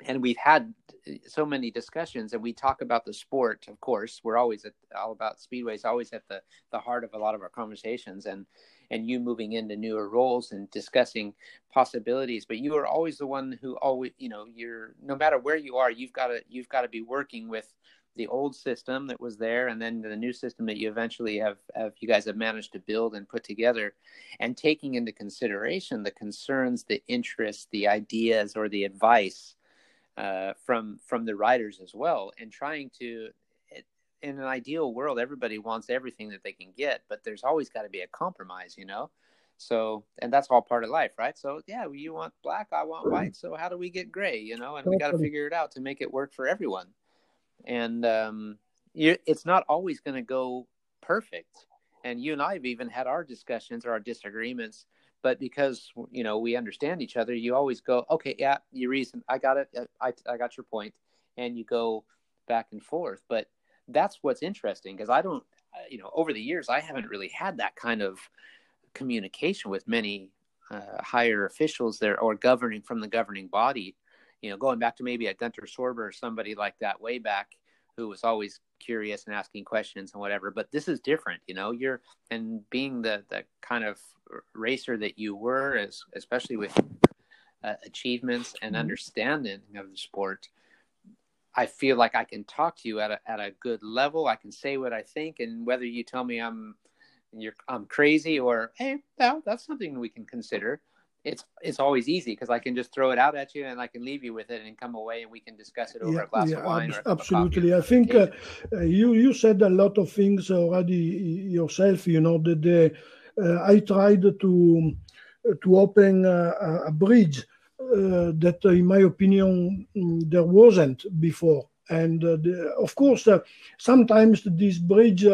And we've had eh, so many discussions, and we talk about the sport. Of course, we're always at, all about speedways, always at the the heart of a lot of our conversations. And and you moving into newer roles and discussing possibilities but you are always the one who always you know you're no matter where you are you've got to you've got to be working with the old system that was there and then the new system that you eventually have, have you guys have managed to build and put together and taking into consideration the concerns the interests the ideas or the advice uh, from from the writers as well and trying to in an ideal world everybody wants everything that they can get but there's always got to be a compromise you know? So and that's all part of life right? So yeah you want black i want white. So how do we get gray you know? And we got to figure it out to make it work for everyone. And um, you, it's not always going to go perfect. And you and I have even had our discussions or our disagreements, but because you know we understand each other, you always go, okay, yeah, you reason, I got it, I I got your point, and you go back and forth. But that's what's interesting because I don't, you know, over the years I haven't really had that kind of communication with many uh, higher officials there or governing from the governing body you know, going back to maybe a Gunter Sorber or somebody like that way back who was always curious and asking questions and whatever. But this is different, you know, you're, and being the, the kind of racer that you were, as, especially with uh, achievements and mm-hmm. understanding of the sport, I feel like I can talk to you at a, at a good level. I can say what I think, and whether you tell me I'm you're I'm crazy or hey, well, that's something we can consider it's it's always easy because I can just throw it out at you and I can leave you with it and come away and we can discuss it over yeah, a glass yeah, of wine. Ab- absolutely, I think uh, uh, you you said a lot of things already yourself. You know that the, uh, I tried to to open a, a bridge uh, that, in my opinion, mm, there wasn't before. And uh, the, of course, uh, sometimes this bridge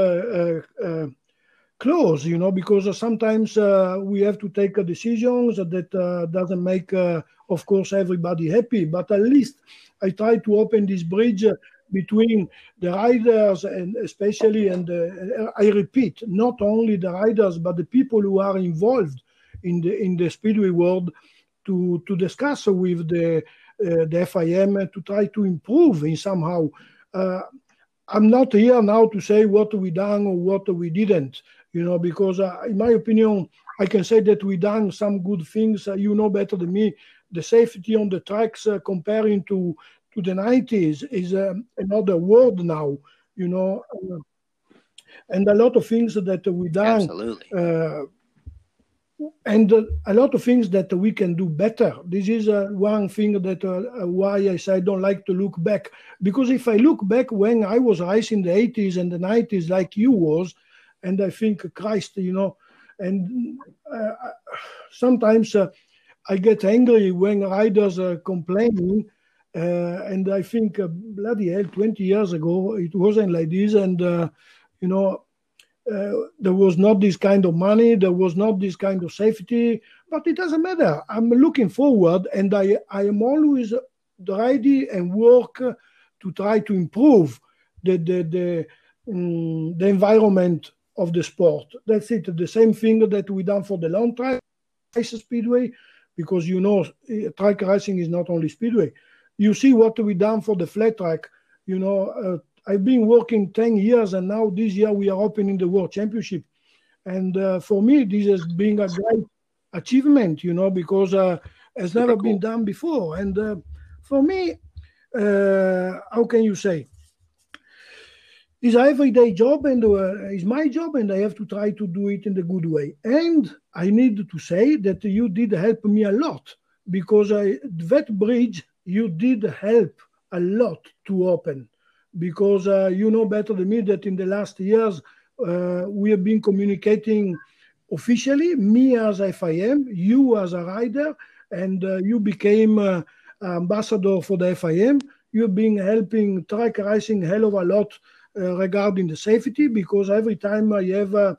close, you know, because sometimes uh, we have to take decisions that uh, doesn't make, uh, of course, everybody happy. But at least I try to open this bridge between the riders and especially, and I repeat, not only the riders but the people who are involved in the in the speedway world to to discuss with the uh, the FIM to try to improve in somehow. Uh, I'm not here now to say what we done or what we didn't you know, because uh, in my opinion, I can say that we done some good things. Uh, you know better than me. The safety on the tracks uh, comparing to to the 90s is um, another world now. You know, uh, and a lot of things that we done. Absolutely. Uh, and uh, a lot of things that we can do better. This is one thing that why I say I don't like to look back because if I look back when I was racing in the 80s and the 90s, like you was, and I think Christ, you know, and uh, sometimes uh, I get angry when riders are complaining, uh, and I think uh, bloody hell, 20 years ago it wasn't like this, and uh, you know. Uh, there was not this kind of money, there was not this kind of safety, but it doesn't matter. I'm looking forward, and I, I am always ready and work to try to improve the the the, um, the environment of the sport. That's it. The same thing that we done for the long track race speedway, because you know track racing is not only speedway. You see what we done for the flat track. You know, uh, I've been working ten years, and now this year we are opening the world championship. And uh, for me, this has been a great achievement. You know, because uh, it's never cool. been done before. And uh, for me, uh, how can you say? An everyday job and uh, it's my job and I have to try to do it in the good way. And I need to say that you did help me a lot because I, that bridge you did help a lot to open because uh, you know better than me that in the last years uh, we have been communicating officially, me as FIM, you as a rider, and uh, you became uh, ambassador for the FIM. You've been helping track racing hell of a lot regarding the safety because every time I have uh,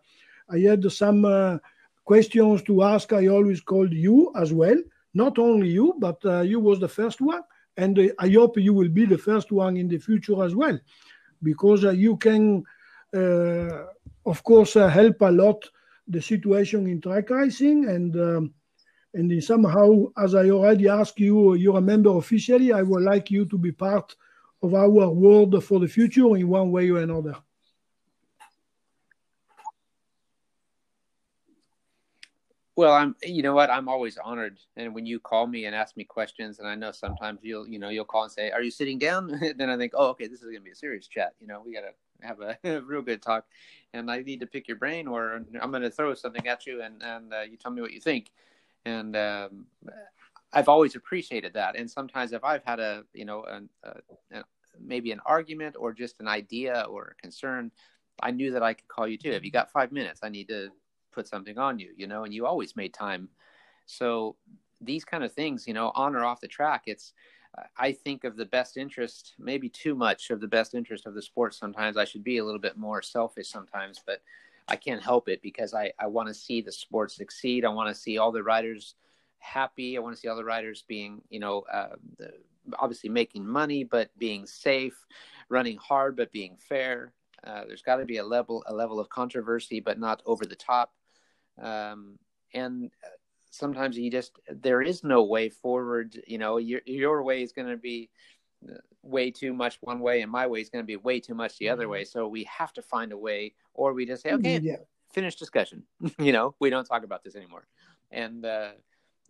I had some uh, questions to ask, I always called you as well. Not only you, but you was the first one, and I hope you will be the first one in the future as well, because you can, of course, help a lot the situation in track racing and. Um, and somehow, as I already asked you, you're a member officially. I would like you to be part of our world for the future in one way or another. Well, I'm. You know what? I'm always honored, and when you call me and ask me questions, and I know sometimes you'll, you know, you'll call and say, "Are you sitting down?" then I think, "Oh, okay, this is to be a serious chat." You know, we got to have a, a, real good talk, and I need to pick your brain, or I'm to throw something at you, and and uh, you tell me what you think. And um, I've always appreciated that. And sometimes if I've had a, you know, a, a, maybe an argument or just an idea or a concern, I knew that I could call you too. If you got five minutes, I need to put something on you, you know, and you always made time. So these kind of things, you know, on or off the track, it's, I think of the best interest, maybe too much of the best interest of the sport. Sometimes I should be a little bit more selfish sometimes, but I can't help it because I, I want to see the sport succeed. I want to see all the riders happy. I want to see all the riders being, you know, uh, obviously making money, but being safe, running hard, but being fair. Uh, there's got to be a level, a level of controversy, but not over the top. Um, and sometimes you just there is no way forward. You know, your your way is going to be way too much one way, and my way is going to be way too much the other way. So we have to find a way, or we just say, okay, yeah. finish discussion. you know, we don't talk about this anymore. And uh,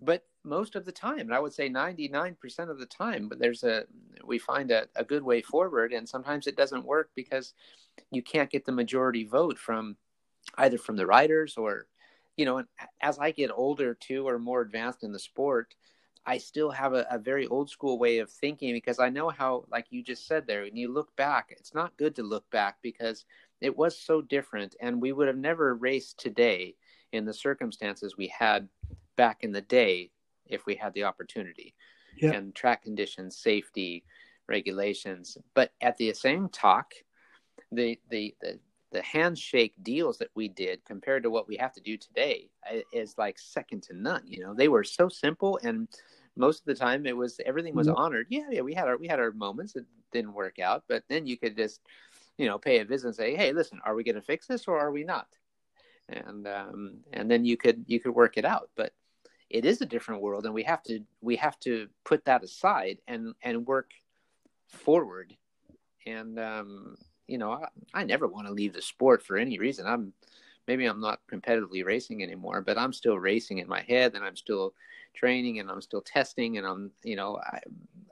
but most of the time and i would say 99% of the time but there's a we find a, a good way forward and sometimes it doesn't work because you can't get the majority vote from either from the riders or you know and as i get older too or more advanced in the sport i still have a, a very old school way of thinking because i know how like you just said there when you look back it's not good to look back because it was so different and we would have never raced today in the circumstances we had back in the day if we had the opportunity yeah. and track conditions safety regulations but at the same talk the, the the the handshake deals that we did compared to what we have to do today is like second to none. You know, they were so simple, and most of the time it was everything was mm-hmm. honored. Yeah, yeah, we had our we had our moments that didn't work out, but then you could just you know pay a visit and say, hey, listen, are we going to fix this or are we not? And um, and then you could you could work it out, but it is a different world, and we have to we have to put that aside and and work forward. And um, you know, I, I never want to leave the sport for any reason. I'm maybe I'm not competitively racing anymore, but I'm still racing in my head, and I'm still training, and I'm still testing, and I'm you know I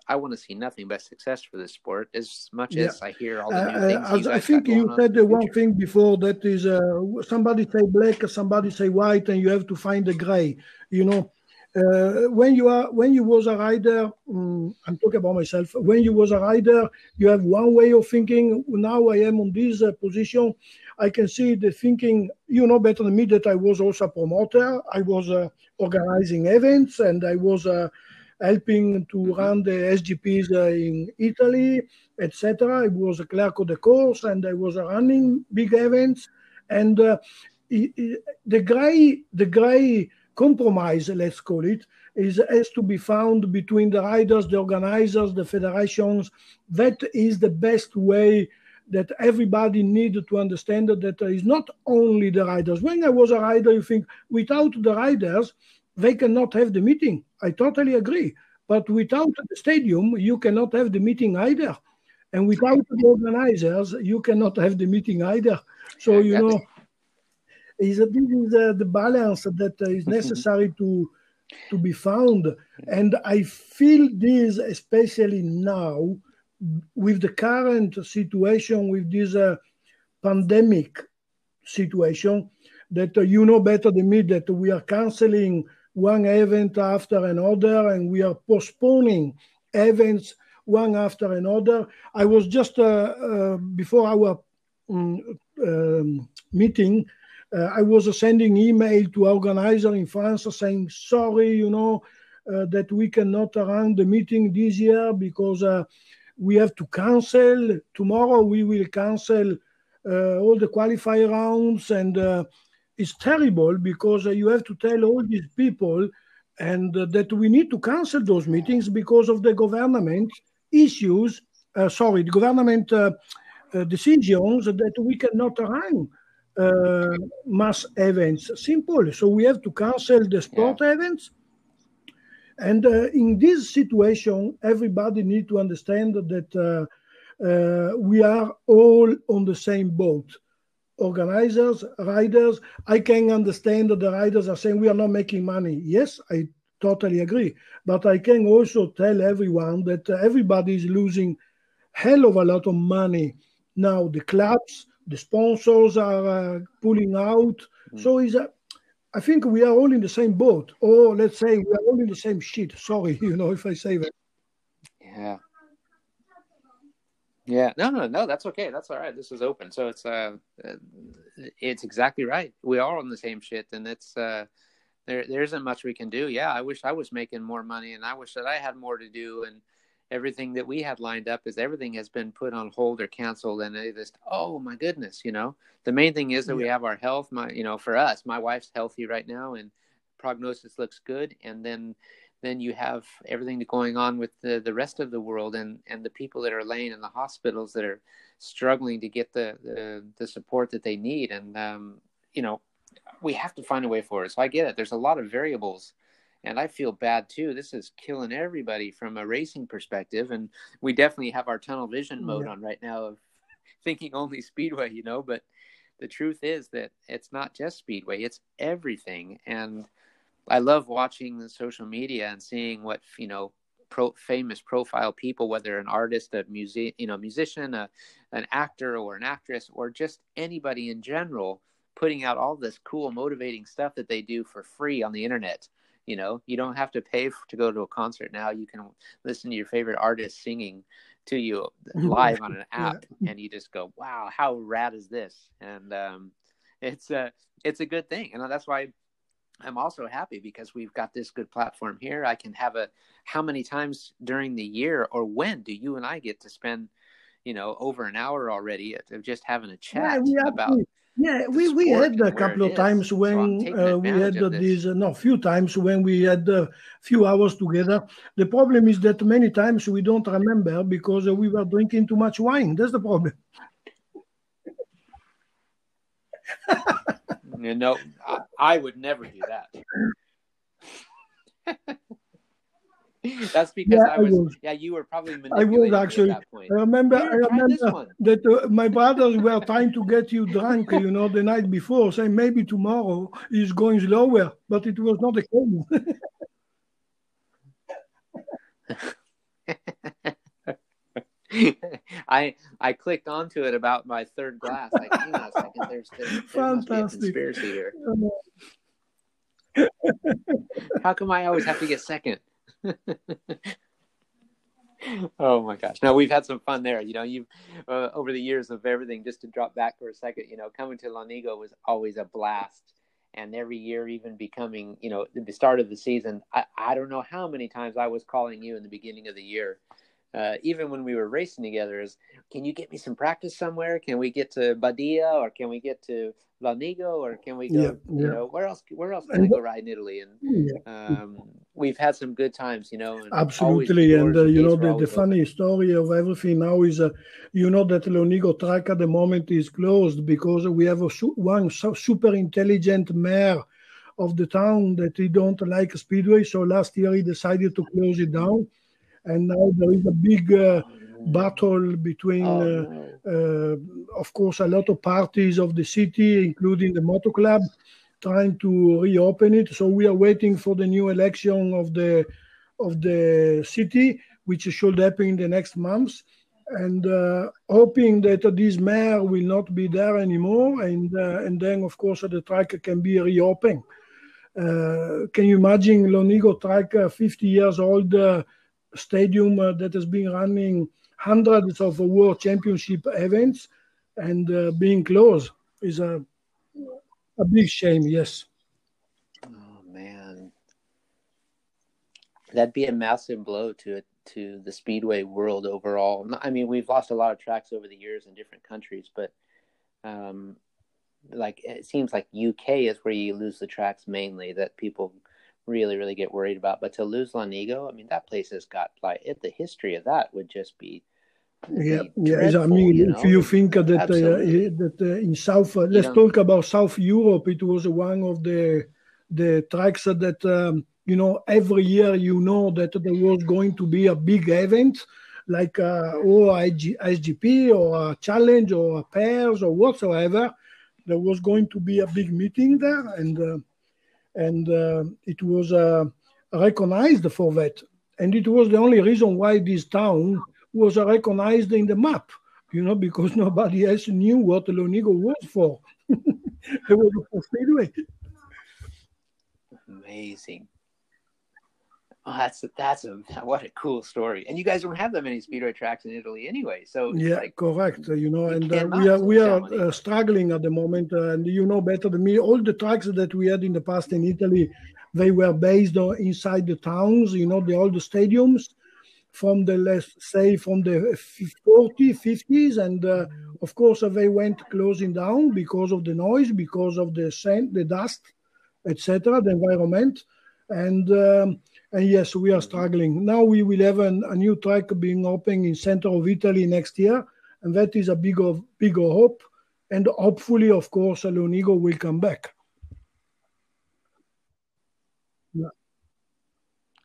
I want to see nothing but success for this sport as much yeah. as I hear all the new uh, things. I think you said the one thing before that is uh, somebody say black, somebody say white, and you have to find the gray. You know, uh, when you are when you was a rider, um, I'm talking about myself. When you was a rider, you have one way of thinking. Now I am on this uh, position. I can see the thinking. You know better than me that I was also a promoter. I was uh, organizing events and I was uh, helping to run the SGPs uh, in Italy, etc. I was a clerk of the course and I was running big events. And uh, the gray, the gray compromise, let's call it, is has to be found between the riders, the organizers, the federations. That is the best way that everybody needed to understand that there is not only the riders. When I was a rider, you think without the riders, they cannot have the meeting. I totally agree. But without the stadium, you cannot have the meeting either. And without the organizers, you cannot have the meeting either. So, you know, is that this is uh, the balance that uh, is necessary to to be found and i feel this especially now with the current situation with this uh, pandemic situation that uh, you know better than me that we are canceling one event after another and we are postponing events one after another i was just uh, uh, before our um, meeting uh, I was sending email to organizer in France saying, sorry, you know, uh, that we cannot run the meeting this year because uh, we have to cancel. Tomorrow we will cancel all the qualifier rounds and it's terrible because uh, you have to tell all these people and uh, that we need to cancel those meetings because of the government issues uh, sorry the government decisions that we cannot run uh, mass events. Simple. So we have to cancel the sport yeah. events. And uh, in this situation, everybody need to understand that uh, uh, we are all on the same boat. Organizers, riders. I can understand that the riders are saying we are not making money. Yes, I totally agree. But I can also tell everyone that everybody is losing hell of a lot of money now. The clubs, the sponsors are uh, pulling out. Mm. So is a, I think we are all in the same boat, or let's say we are all in the same shit. Sorry, you know, if I say that. Yeah. Yeah, no, no, no, that's okay. That's all right. This is open, so it's uh, it's exactly right. We are on the same shit, and it's uh, there there isn't much we can do. Yeah, I wish I was making more money, and I wish that I had more to do, and everything that we had lined up is everything has been put on hold or canceled and they just oh my goodness you know the main thing is that yeah. we have our health my you know for us my wife's healthy right now and prognosis looks good and then then you have everything going on with the, the rest of the world and, and the people that are laying in the hospitals that are struggling to get the, the, the support that they need. And, um, you know, we have to find a way forward. So I get it. There's a lot of variables and I feel bad too. This is killing everybody from a racing perspective, and we definitely have our tunnel vision mode yeah. on right now of thinking only speedway, you know. But the truth is that it's not just speedway; it's everything. And I love watching the social media and seeing what you know, pro, famous profile people, whether an artist, a music, you know, musician, a, an actor, or an actress, or just anybody in general, putting out all this cool, motivating stuff that they do for free on the internet you know, you don't have to pay to go to a concert now. You can listen to your favorite artist singing to you live on an app, yeah. and you just go, "Wow, how rad is this?" And um, it's a it's a good thing, and that's why I'm also happy because we've got this good platform here. I can have a how many times during the year or when do you and I get to spend you know, over an hour already of just having a chat Yeah, we about. yeah, we, we had a couple of times when taking uh, we had uh, these, uh, no, few times when we had a few hours together. The problem is that many times we don't remember because uh, we were drinking too much wine. That's the problem. You know, I, I would never do that. That's because Yeah, I I was, was. yeah, you were probably I was actually. at that point. I remember, I Here, try this remember that uh, my brothers were trying to get you drunk, you know, the night before, saying maybe tomorrow is going slower, but it was not the case. I I clicked onto it about my third glass. Like, hang on a second, there's, there, there must be a conspiracy here. How come I always have to get second? oh my gosh! No, we've had some fun there. You know, you uh, over the years of everything. Just to drop back for a second, you know, coming to Lonigo was always a blast. And every year, even becoming, you know, the start of the season, I, I don't know how many times I was calling you in the beginning of the year. Uh, even when we were racing together, is can you get me some practice somewhere? Can we get to Badia or can we get to Lonigo or can we go? Yeah, You know, where else? Where else can I And- go ride in Italy? And Yeah. um, we've had some good times, you know. And Absolutely, and uh, you know the, the funny story of everything now is, uh, you know that Lonigo track at the moment is closed because we have a su- one su- super intelligent mayor of the town that he don't like speedway. So last year he decided to close it down, and now there is a big uh, battle between. Oh, uh, no. uh, of course, a lot of parties of the city, including the motor club, trying to reopen it. So we are waiting for the new election of the of the city, which should happen in the next months, and uh, hoping that this mayor will not be there anymore, and uh, and then of course the track can be reopened. Uh, can you imagine Lonigo track, uh, 50 years old uh, stadium uh, that has been running hundreds of world championship events and uh, being closed is a a big shame. Yes. Oh man, that'd be a massive blow to it to the speedway world overall. I mean, we've lost a lot of tracks over the years in different countries, but um, like it seems like UK is where you lose the tracks mainly that people really really get worried about. But to lose Lonigo, I mean, that place has got like it. The history of that would just be. Yeah, yeah. I mean, you if you think that uh, that uh, in South, uh, let's know- talk about South Europe. It was one of the the tracks that um, you know every year you know that there was going to be a big event like uh, or IG, SGP or a challenge or a pairs or whatsoever. There was going to be a big meeting there, and uh, and uh, it was uh, recognized for that. And it was the only reason why this town was recognized in the map, you know, because nobody else knew what Lonigo was for. it was Speedway. Amazing. Oh, that's that's a what a cool story. And you guys don't have that many speedway tracks in Italy anyway, so Yeah, like correct. You know, and uh, we are we are uh, struggling at the moment, uh, and you know better than me. All the tracks that we had in the past in Italy, they were based on inside the towns. You know, the old stadiums from the let's say from the 40 50s and uh, of course uh, they went closing down because of the noise because of the scent the dust etc the environment and um, and yes we are struggling now we will have an, a new track being open in center of italy next year and that is a bigger bigger hope and hopefully of course Lonigo will come back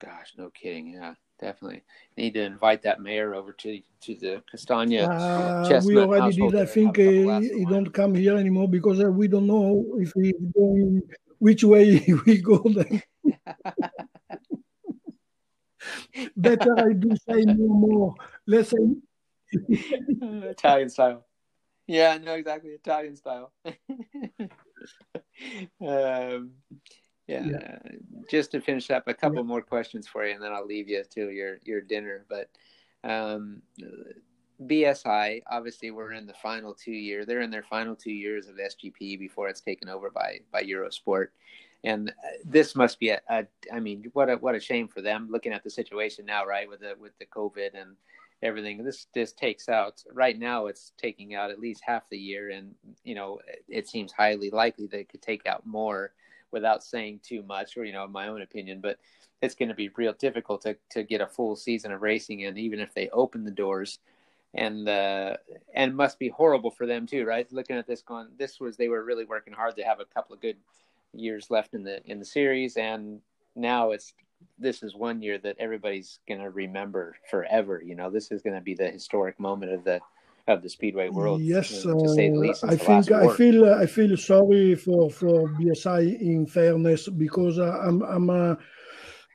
gosh, no kidding. Yeah, definitely need to invite that mayor over to to the Castagna. Uh, we already did. I think uh, a couple glasses of he don't come here anymore because uh, we don't know if he's going which way he will go. Then better I do say no more. Let's say Italian style. Yeah, no, exactly Italian style. um, yeah, Yeah. just to finish up, a couple more questions for you, and then I'll leave you to your your dinner. But um, BSI, obviously, we're in the final two year. They're in their final two years of SGP before it's taken over by by Eurosport. And uh, this must be a, a, I mean, what a what a shame for them. Looking at the situation now, right, with the with the COVID and everything. This this takes out right now. It's taking out at least half the year, and you know it seems highly likely they could take out more without saying too much, or you know, my own opinion. But it's going to be real difficult to to get a full season of racing in, even if they open the doors. And uh, and must be horrible for them too, right? Looking at this, going, this was they were really working hard to have a couple of good years left in the in the series, and now it's this is one year that everybody's going to remember forever. You know, this is going to be the historic moment of the of the speedway world. Yes, to say the least. I think I feel uh, I feel sorry for for BSI in fairness because uh, I'm I'm. Uh,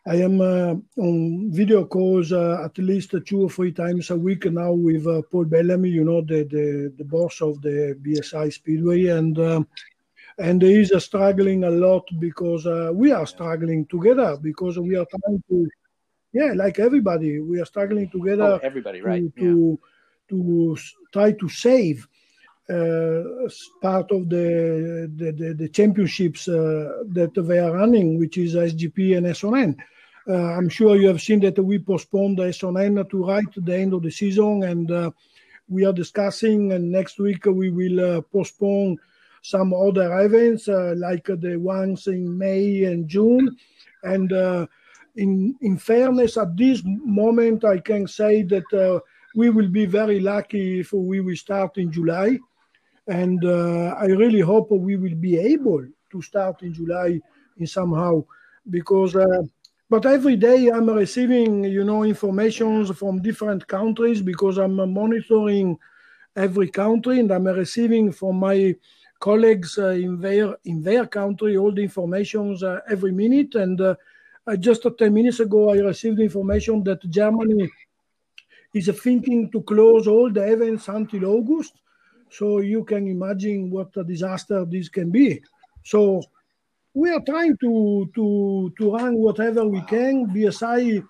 I am uh, on video calls uh, at least two or three times a week now with uh, Paul Bellamy, you know, the, the, the boss of the BSI Speedway, and um, and he is struggling a lot because uh, we are struggling together because we are trying to yeah like everybody we are struggling together oh, everybody right to, to, to try to save uh, part of the the, the, the championships uh, that they are running which is sgp and SON. Uh, i'm sure you have seen that we postponed the to right the end of the season and uh, we are discussing and next week we will uh, postpone some other events uh, like the ones in May and June. And uh, in in fairness, at this moment, I can say that uh, we will be very lucky if we will start in July. And I really hope we will be able to start in July in somehow because but every day i'm receiving you know informations from different countries because i'm monitoring every country and i'm receiving from my colleagues uh, in their in their country all the information uh, every minute. And uh, just 10 minutes ago, I received information that Germany is thinking to close all the events until August. So you can imagine what a disaster this can be. So we are trying to to to run whatever we can. BSI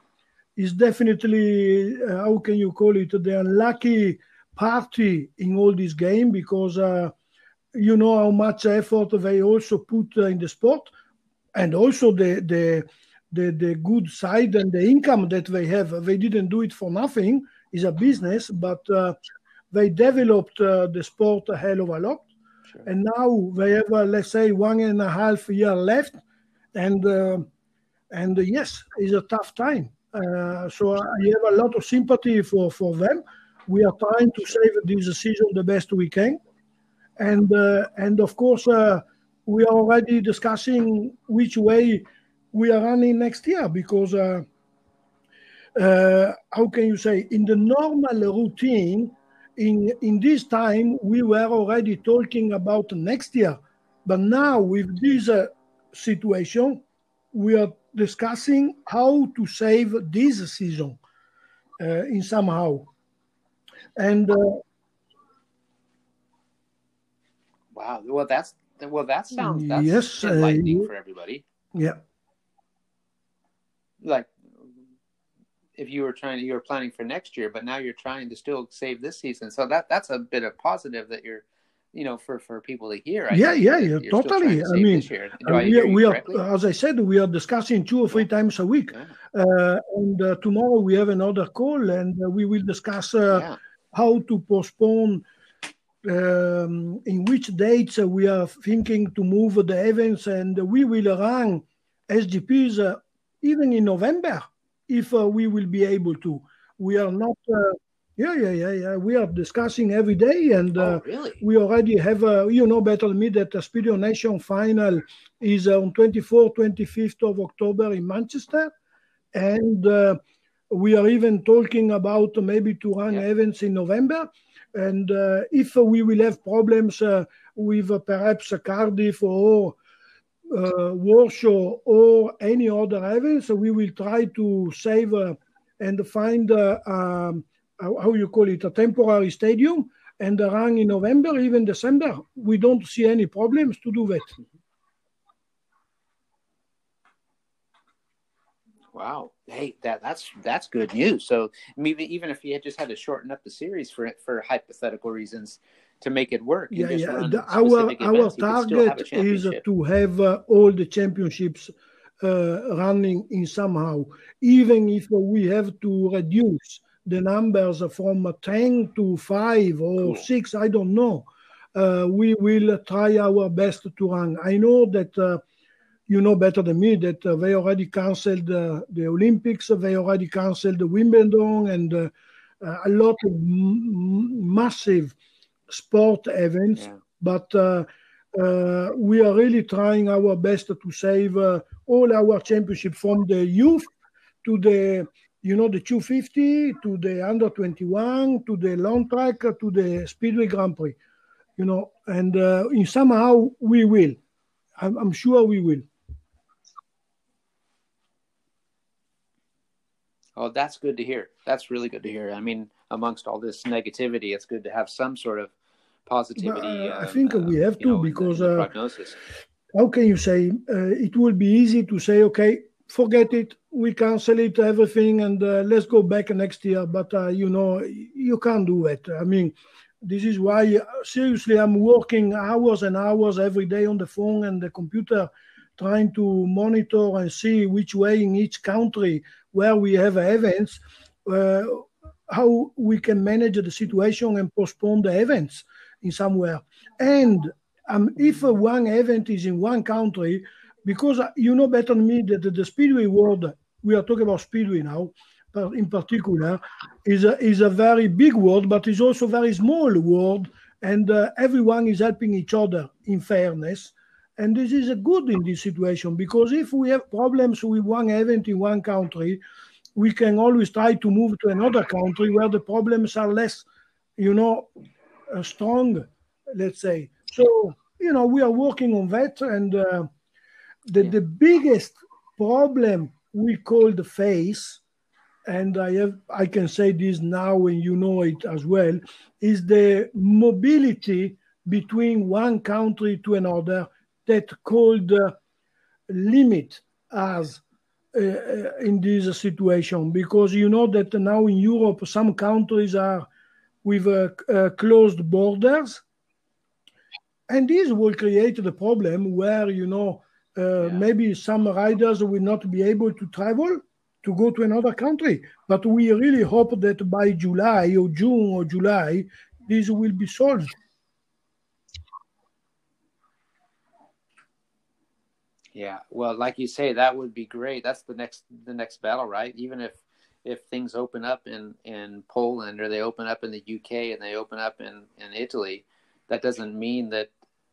is definitely uh, how can you call it the unlucky party in all this game because uh, you know how much effort they also put in the sport and also the the the, the good side and the income that they have. They didn't do it for nothing is a business but uh, they developed uh, the sport a hell of a lot. Sure. and now they have uh, let's say one and a half year left and uh, and uh, yes it's a tough time. Uh, so i have a lot of sympathy for for them. We are trying to save this season the best we can and uh, and of course uh, we are already discussing which way we are running next year because uh, uh, how can you say in the normal routine in in this time we were already talking about next year. But now with this uh, situation we are discussing how to save this season uh, in somehow. And Wow. Well, that's well. That sounds that's yes, enlightening uh, for everybody. Yeah. Like, if you were trying, you were planning for next year, but now you're trying to still save this season. So that that's a bit of positive that you're, you know, for for people to hear. I yeah, yeah, yeah, totally. To I mean, I we, we are, as I said, we are discussing two or three yeah. times a week, yeah. uh, and uh, tomorrow we have another call, and uh, we will discuss uh, yeah. how to postpone um, in which dates we are thinking to move the events, and we will run SGPs uh, even in November if uh, we will be able to. We are not. Uh, yeah, yeah, yeah, yeah. We are discussing every day, and oh, really? we already have. you know better than me that the Speedo Nation final is on 24th, 25th of October in Manchester, and we are even talking about maybe to run yeah. events in November. And uh, if we will have problems uh, with uh, perhaps Cardiff or Warsaw or any other events, we will try to save and find um, how you call it a temporary stadium and run in November, even December. We don't see any problems to do that. Wow. Hey, that that's that's good news. So maybe even if you had just had to shorten up the series for for hypothetical reasons to make it work. Yeah, yeah. The, our our target is to have uh, all the championships uh, running in somehow, even if we have to reduce the numbers from 10 to 5 or cool. 6, I don't know. Uh, we will try our best to run. I know that uh, you know better than me that uh, they already canceled uh, the Olympics, they already canceled the Wimbledon, and uh, uh, a lot of m- massive sport events. Yeah. But we are really trying our best to save all our championship from the youth to the you know, the 250 to the under 21 to the long track to the Speedway Grand Prix, you know, and uh, in somehow we will. I'm, I'm sure we will. Oh, that's good to hear. That's really good to hear. I mean, amongst all this negativity, it's good to have some sort of positivity. Uh, I think uh, we have to know, because uh, prognosis. How can you say uh, it will be easy to say, okay, forget it. We cancel it, everything, and uh, let's go back next year. But uh, you know, you can't do it. I mean, this is why uh, seriously I'm working hours and hours every day on the phone and the computer, trying to monitor and see which way in each country where we have events, uh, how we can manage the situation and postpone the events in somewhere. And um, if one event is in one country, because you know better than me that the speedway world, we are talking about speedway now, but in particular, is a, is a very big world, but is also a very small world, and uh, everyone is helping each other in fairness. And this is a good in this situation because if we have problems with one event in one country, we can always try to move to another country where the problems are less, you know, uh, strong, let's say. So, you know, we are working on that and uh, the, yeah. the biggest problem we call the face, and I have I can say this now and you know it as well, is the mobility between one country to another that called uh, limit us uh, uh, in this situation because you know that now in Europe some countries are with uh closed borders and this will create the problem where you know uh, yeah. maybe some riders will not be able to travel to go to another country. But we really hope that by July or June or July, this will be solved. Yeah, well, like you say, that would be great. That's the next the next battle, right? Even if if things open up in in Poland or they open up in the UK and they open up in in Italy, that doesn't mean that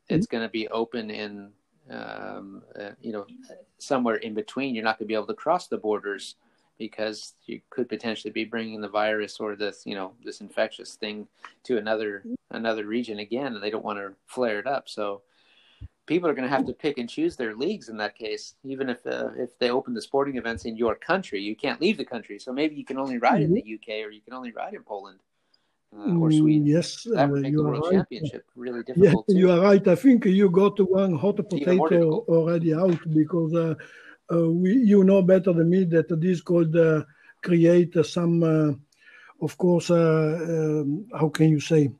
it's mm-hmm. going to be open in um, uh, you know, somewhere in between, you're not going to be able to cross the borders because you could potentially be bringing the virus or this, you know, this infectious thing to another another region again, and they don't want to flare it up. So people are going to have to pick and choose their leagues in that case. Even if uh, if they open the sporting events in your country, you can't leave the country. So maybe you can only ride in the UK or you can only ride in Poland uh, or Sweden. Yes, that would uh, make the World right. Championship really difficult. Yeah, you are right. I think you got one hot potato already out because uh, uh, we, you know better than me that this could uh, create some, uh, of course, um, how can you say?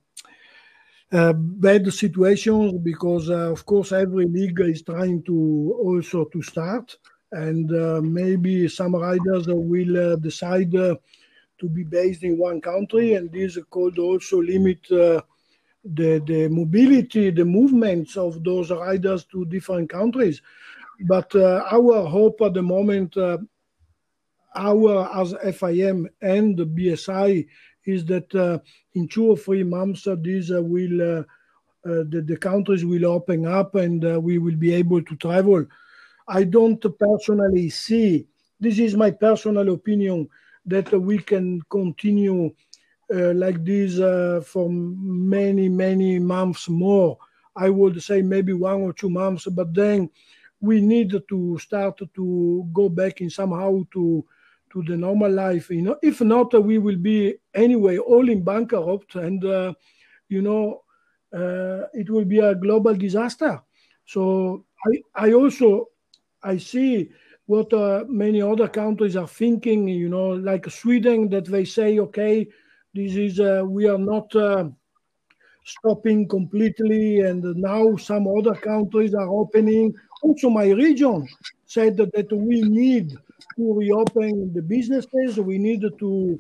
Bad situations because of course every league is trying to also to start and maybe some riders will decide to be based in one country, and this could also limit uh, the the mobility, the movements of those riders to different countries. But uh, our hope at the moment, uh, our as FIM and the BSI, is that uh, in two or three months uh, these uh, will. the, the countries will open up and we will be able to travel. I don't personally see, this is my personal opinion, that we can continue uh, like this uh, for many, many months more. I would say maybe one or two months, but then we need to start to go back in somehow to to the normal life. You know, if not, we will be anyway all in bankrupt, and uh, you know, uh, it will be a global disaster. So I I also I see what uh, many other countries are thinking, you know, like Sweden, that they say, okay, this is, uh, we are not uh, stopping completely. And now some other countries are opening. Also, my region said that, that we need to reopen the businesses. We need to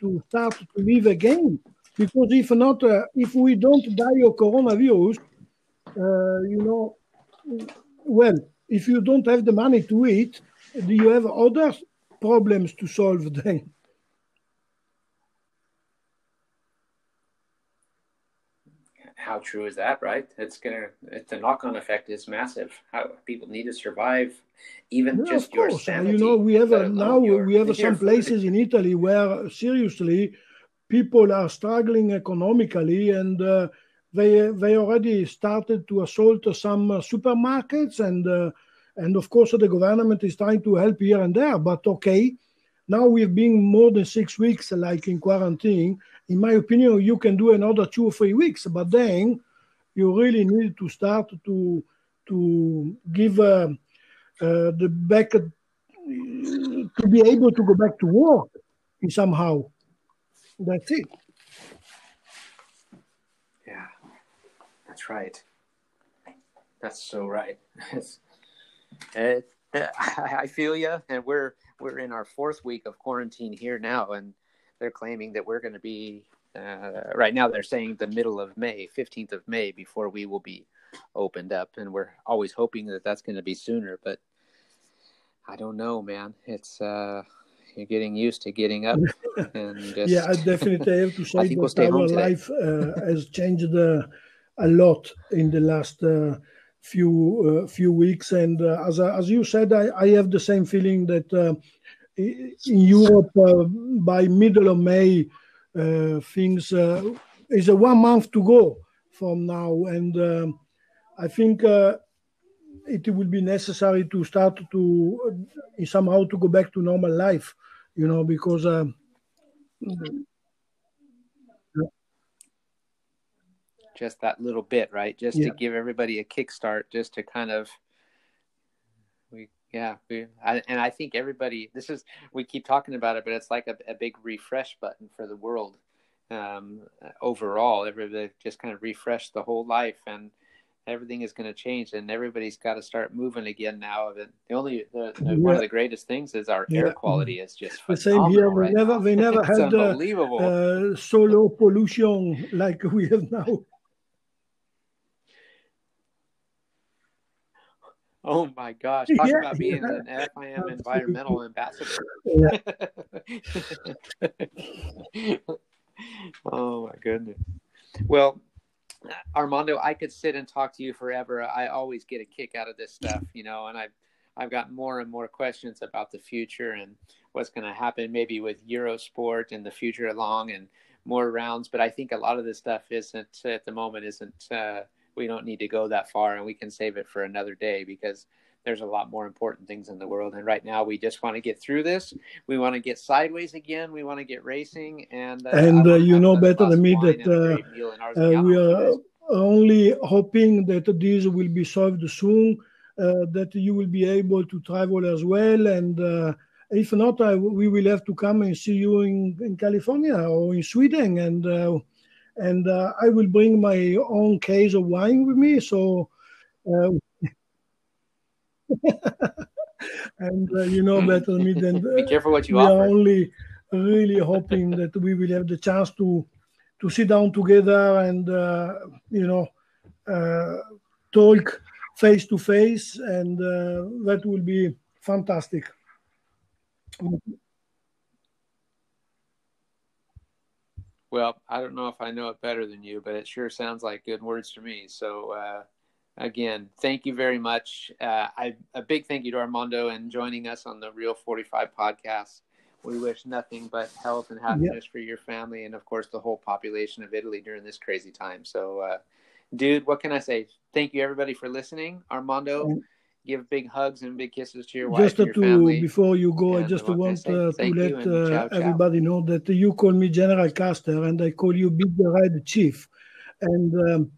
to start to live again. Because if not, uh, if we don't die of coronavirus, uh, you know, well, if you don't have the money to eat, do you have other problems to solve then? How true is that, right? It's gonna it's the knock on effect is massive. How people need to survive, even yeah, just your sanity. You know, we have a, now your, we have some places in Italy where seriously people are struggling economically, and uh, they they already started to assault some uh, supermarkets, and uh, and of course the government is trying to help here and there. But okay, now we've been more than six weeks like in quarantine in my opinion, you can do another two or three weeks, but then you really need to start to to give uh, uh, the back uh, to be able to go back to work somehow. That's it. Yeah, that's right. That's so right. it, I feel you, and we're we're in our fourth week of quarantine here now, and they're claiming that we're going to be uh, right now. They're saying the middle of May, fifteenth of May, before we will be opened up, and we're always hoping that that's going to be sooner. But I don't know, man. It's uh, you're getting used to getting up. And just, yeah, I definitely have to say that we'll our life uh, has changed uh, a lot in the last uh, few uh, few weeks. And uh, as as you said, I, I have the same feeling that uh, in Europe uh, by middle of May, uh, things uh, is a one month to go from now, and um, I think it will be necessary to start to somehow to go back to normal life, you know, because. just that little bit, right? Just yeah. to give everybody a kickstart, just to kind of yeah, we, I, and I think everybody. This is we keep talking about it, but it's like a, a big refresh button for the world um, overall. Everybody just kind of refresh the whole life, and everything is going to change, and everybody's got to start moving again now. The, the only the, the, yeah. one of the greatest things is our yeah. air quality is just the same here. We right never now. we never had uh, unbelievable. Uh, so low pollution like we have now. Oh my gosh! Talk yeah, about being yeah. an FIM environmental ambassador. Yeah. oh my goodness. Well, Armando, I could sit and talk to you forever. I always get a kick out of this stuff, you know, and I've I've got more and more questions about the future and what's going to happen, maybe with Eurosport in the future along and more rounds. But I think a lot of this stuff isn't at the moment isn't. Uh, we don't need to go that far and we can save it for another day because there's a lot more important things in the world. And right now, we just want to get through this. We want to get sideways again. We want to get racing. And uh, and uh, you know better than me that uh, uh, we are only hoping that this will be solved soon. Uh, that you will be able to travel as well, and uh, if not, I, we will have to come and see you in, in California or in Sweden, and and uh, I will bring my own case of wine with me. So, uh, and uh, you know better than me than be careful what you we offer. are only really hoping that we will have the chance to to sit down together and uh, you know uh, talk face to face, and uh, that will be fantastic. Well, I don't know if I know it better than you, but it sure sounds like good words to me. So, uh, again, thank you very much. Uh, I, a big thank you to Armando and joining us on the Real 45 podcast. We wish nothing but health and happiness yep. for your family and, of course, the whole population of Italy during this crazy time. So, uh, dude, what can I say? Thank you, everybody, for listening. Armando give big hugs and big kisses to your wife just to, family. before you go, and I just want uh, to let uh, ciao, ciao. everybody know that you call me General Custer and I call you Big Red Chief, and um,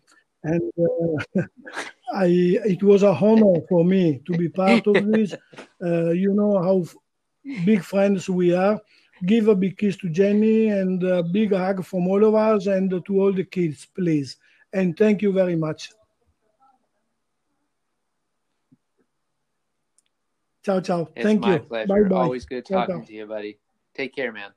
and uh, I it was a honor for me to be part of this. Uh, you know how big friends we are. Give a big kiss to Jenny and a big hug from all of us and to all the kids, please. And thank you very much. Ciao, ciao. It's Thank my you. pleasure. Bye-bye. Always good talking ciao, ciao. to you, buddy. Take care, man.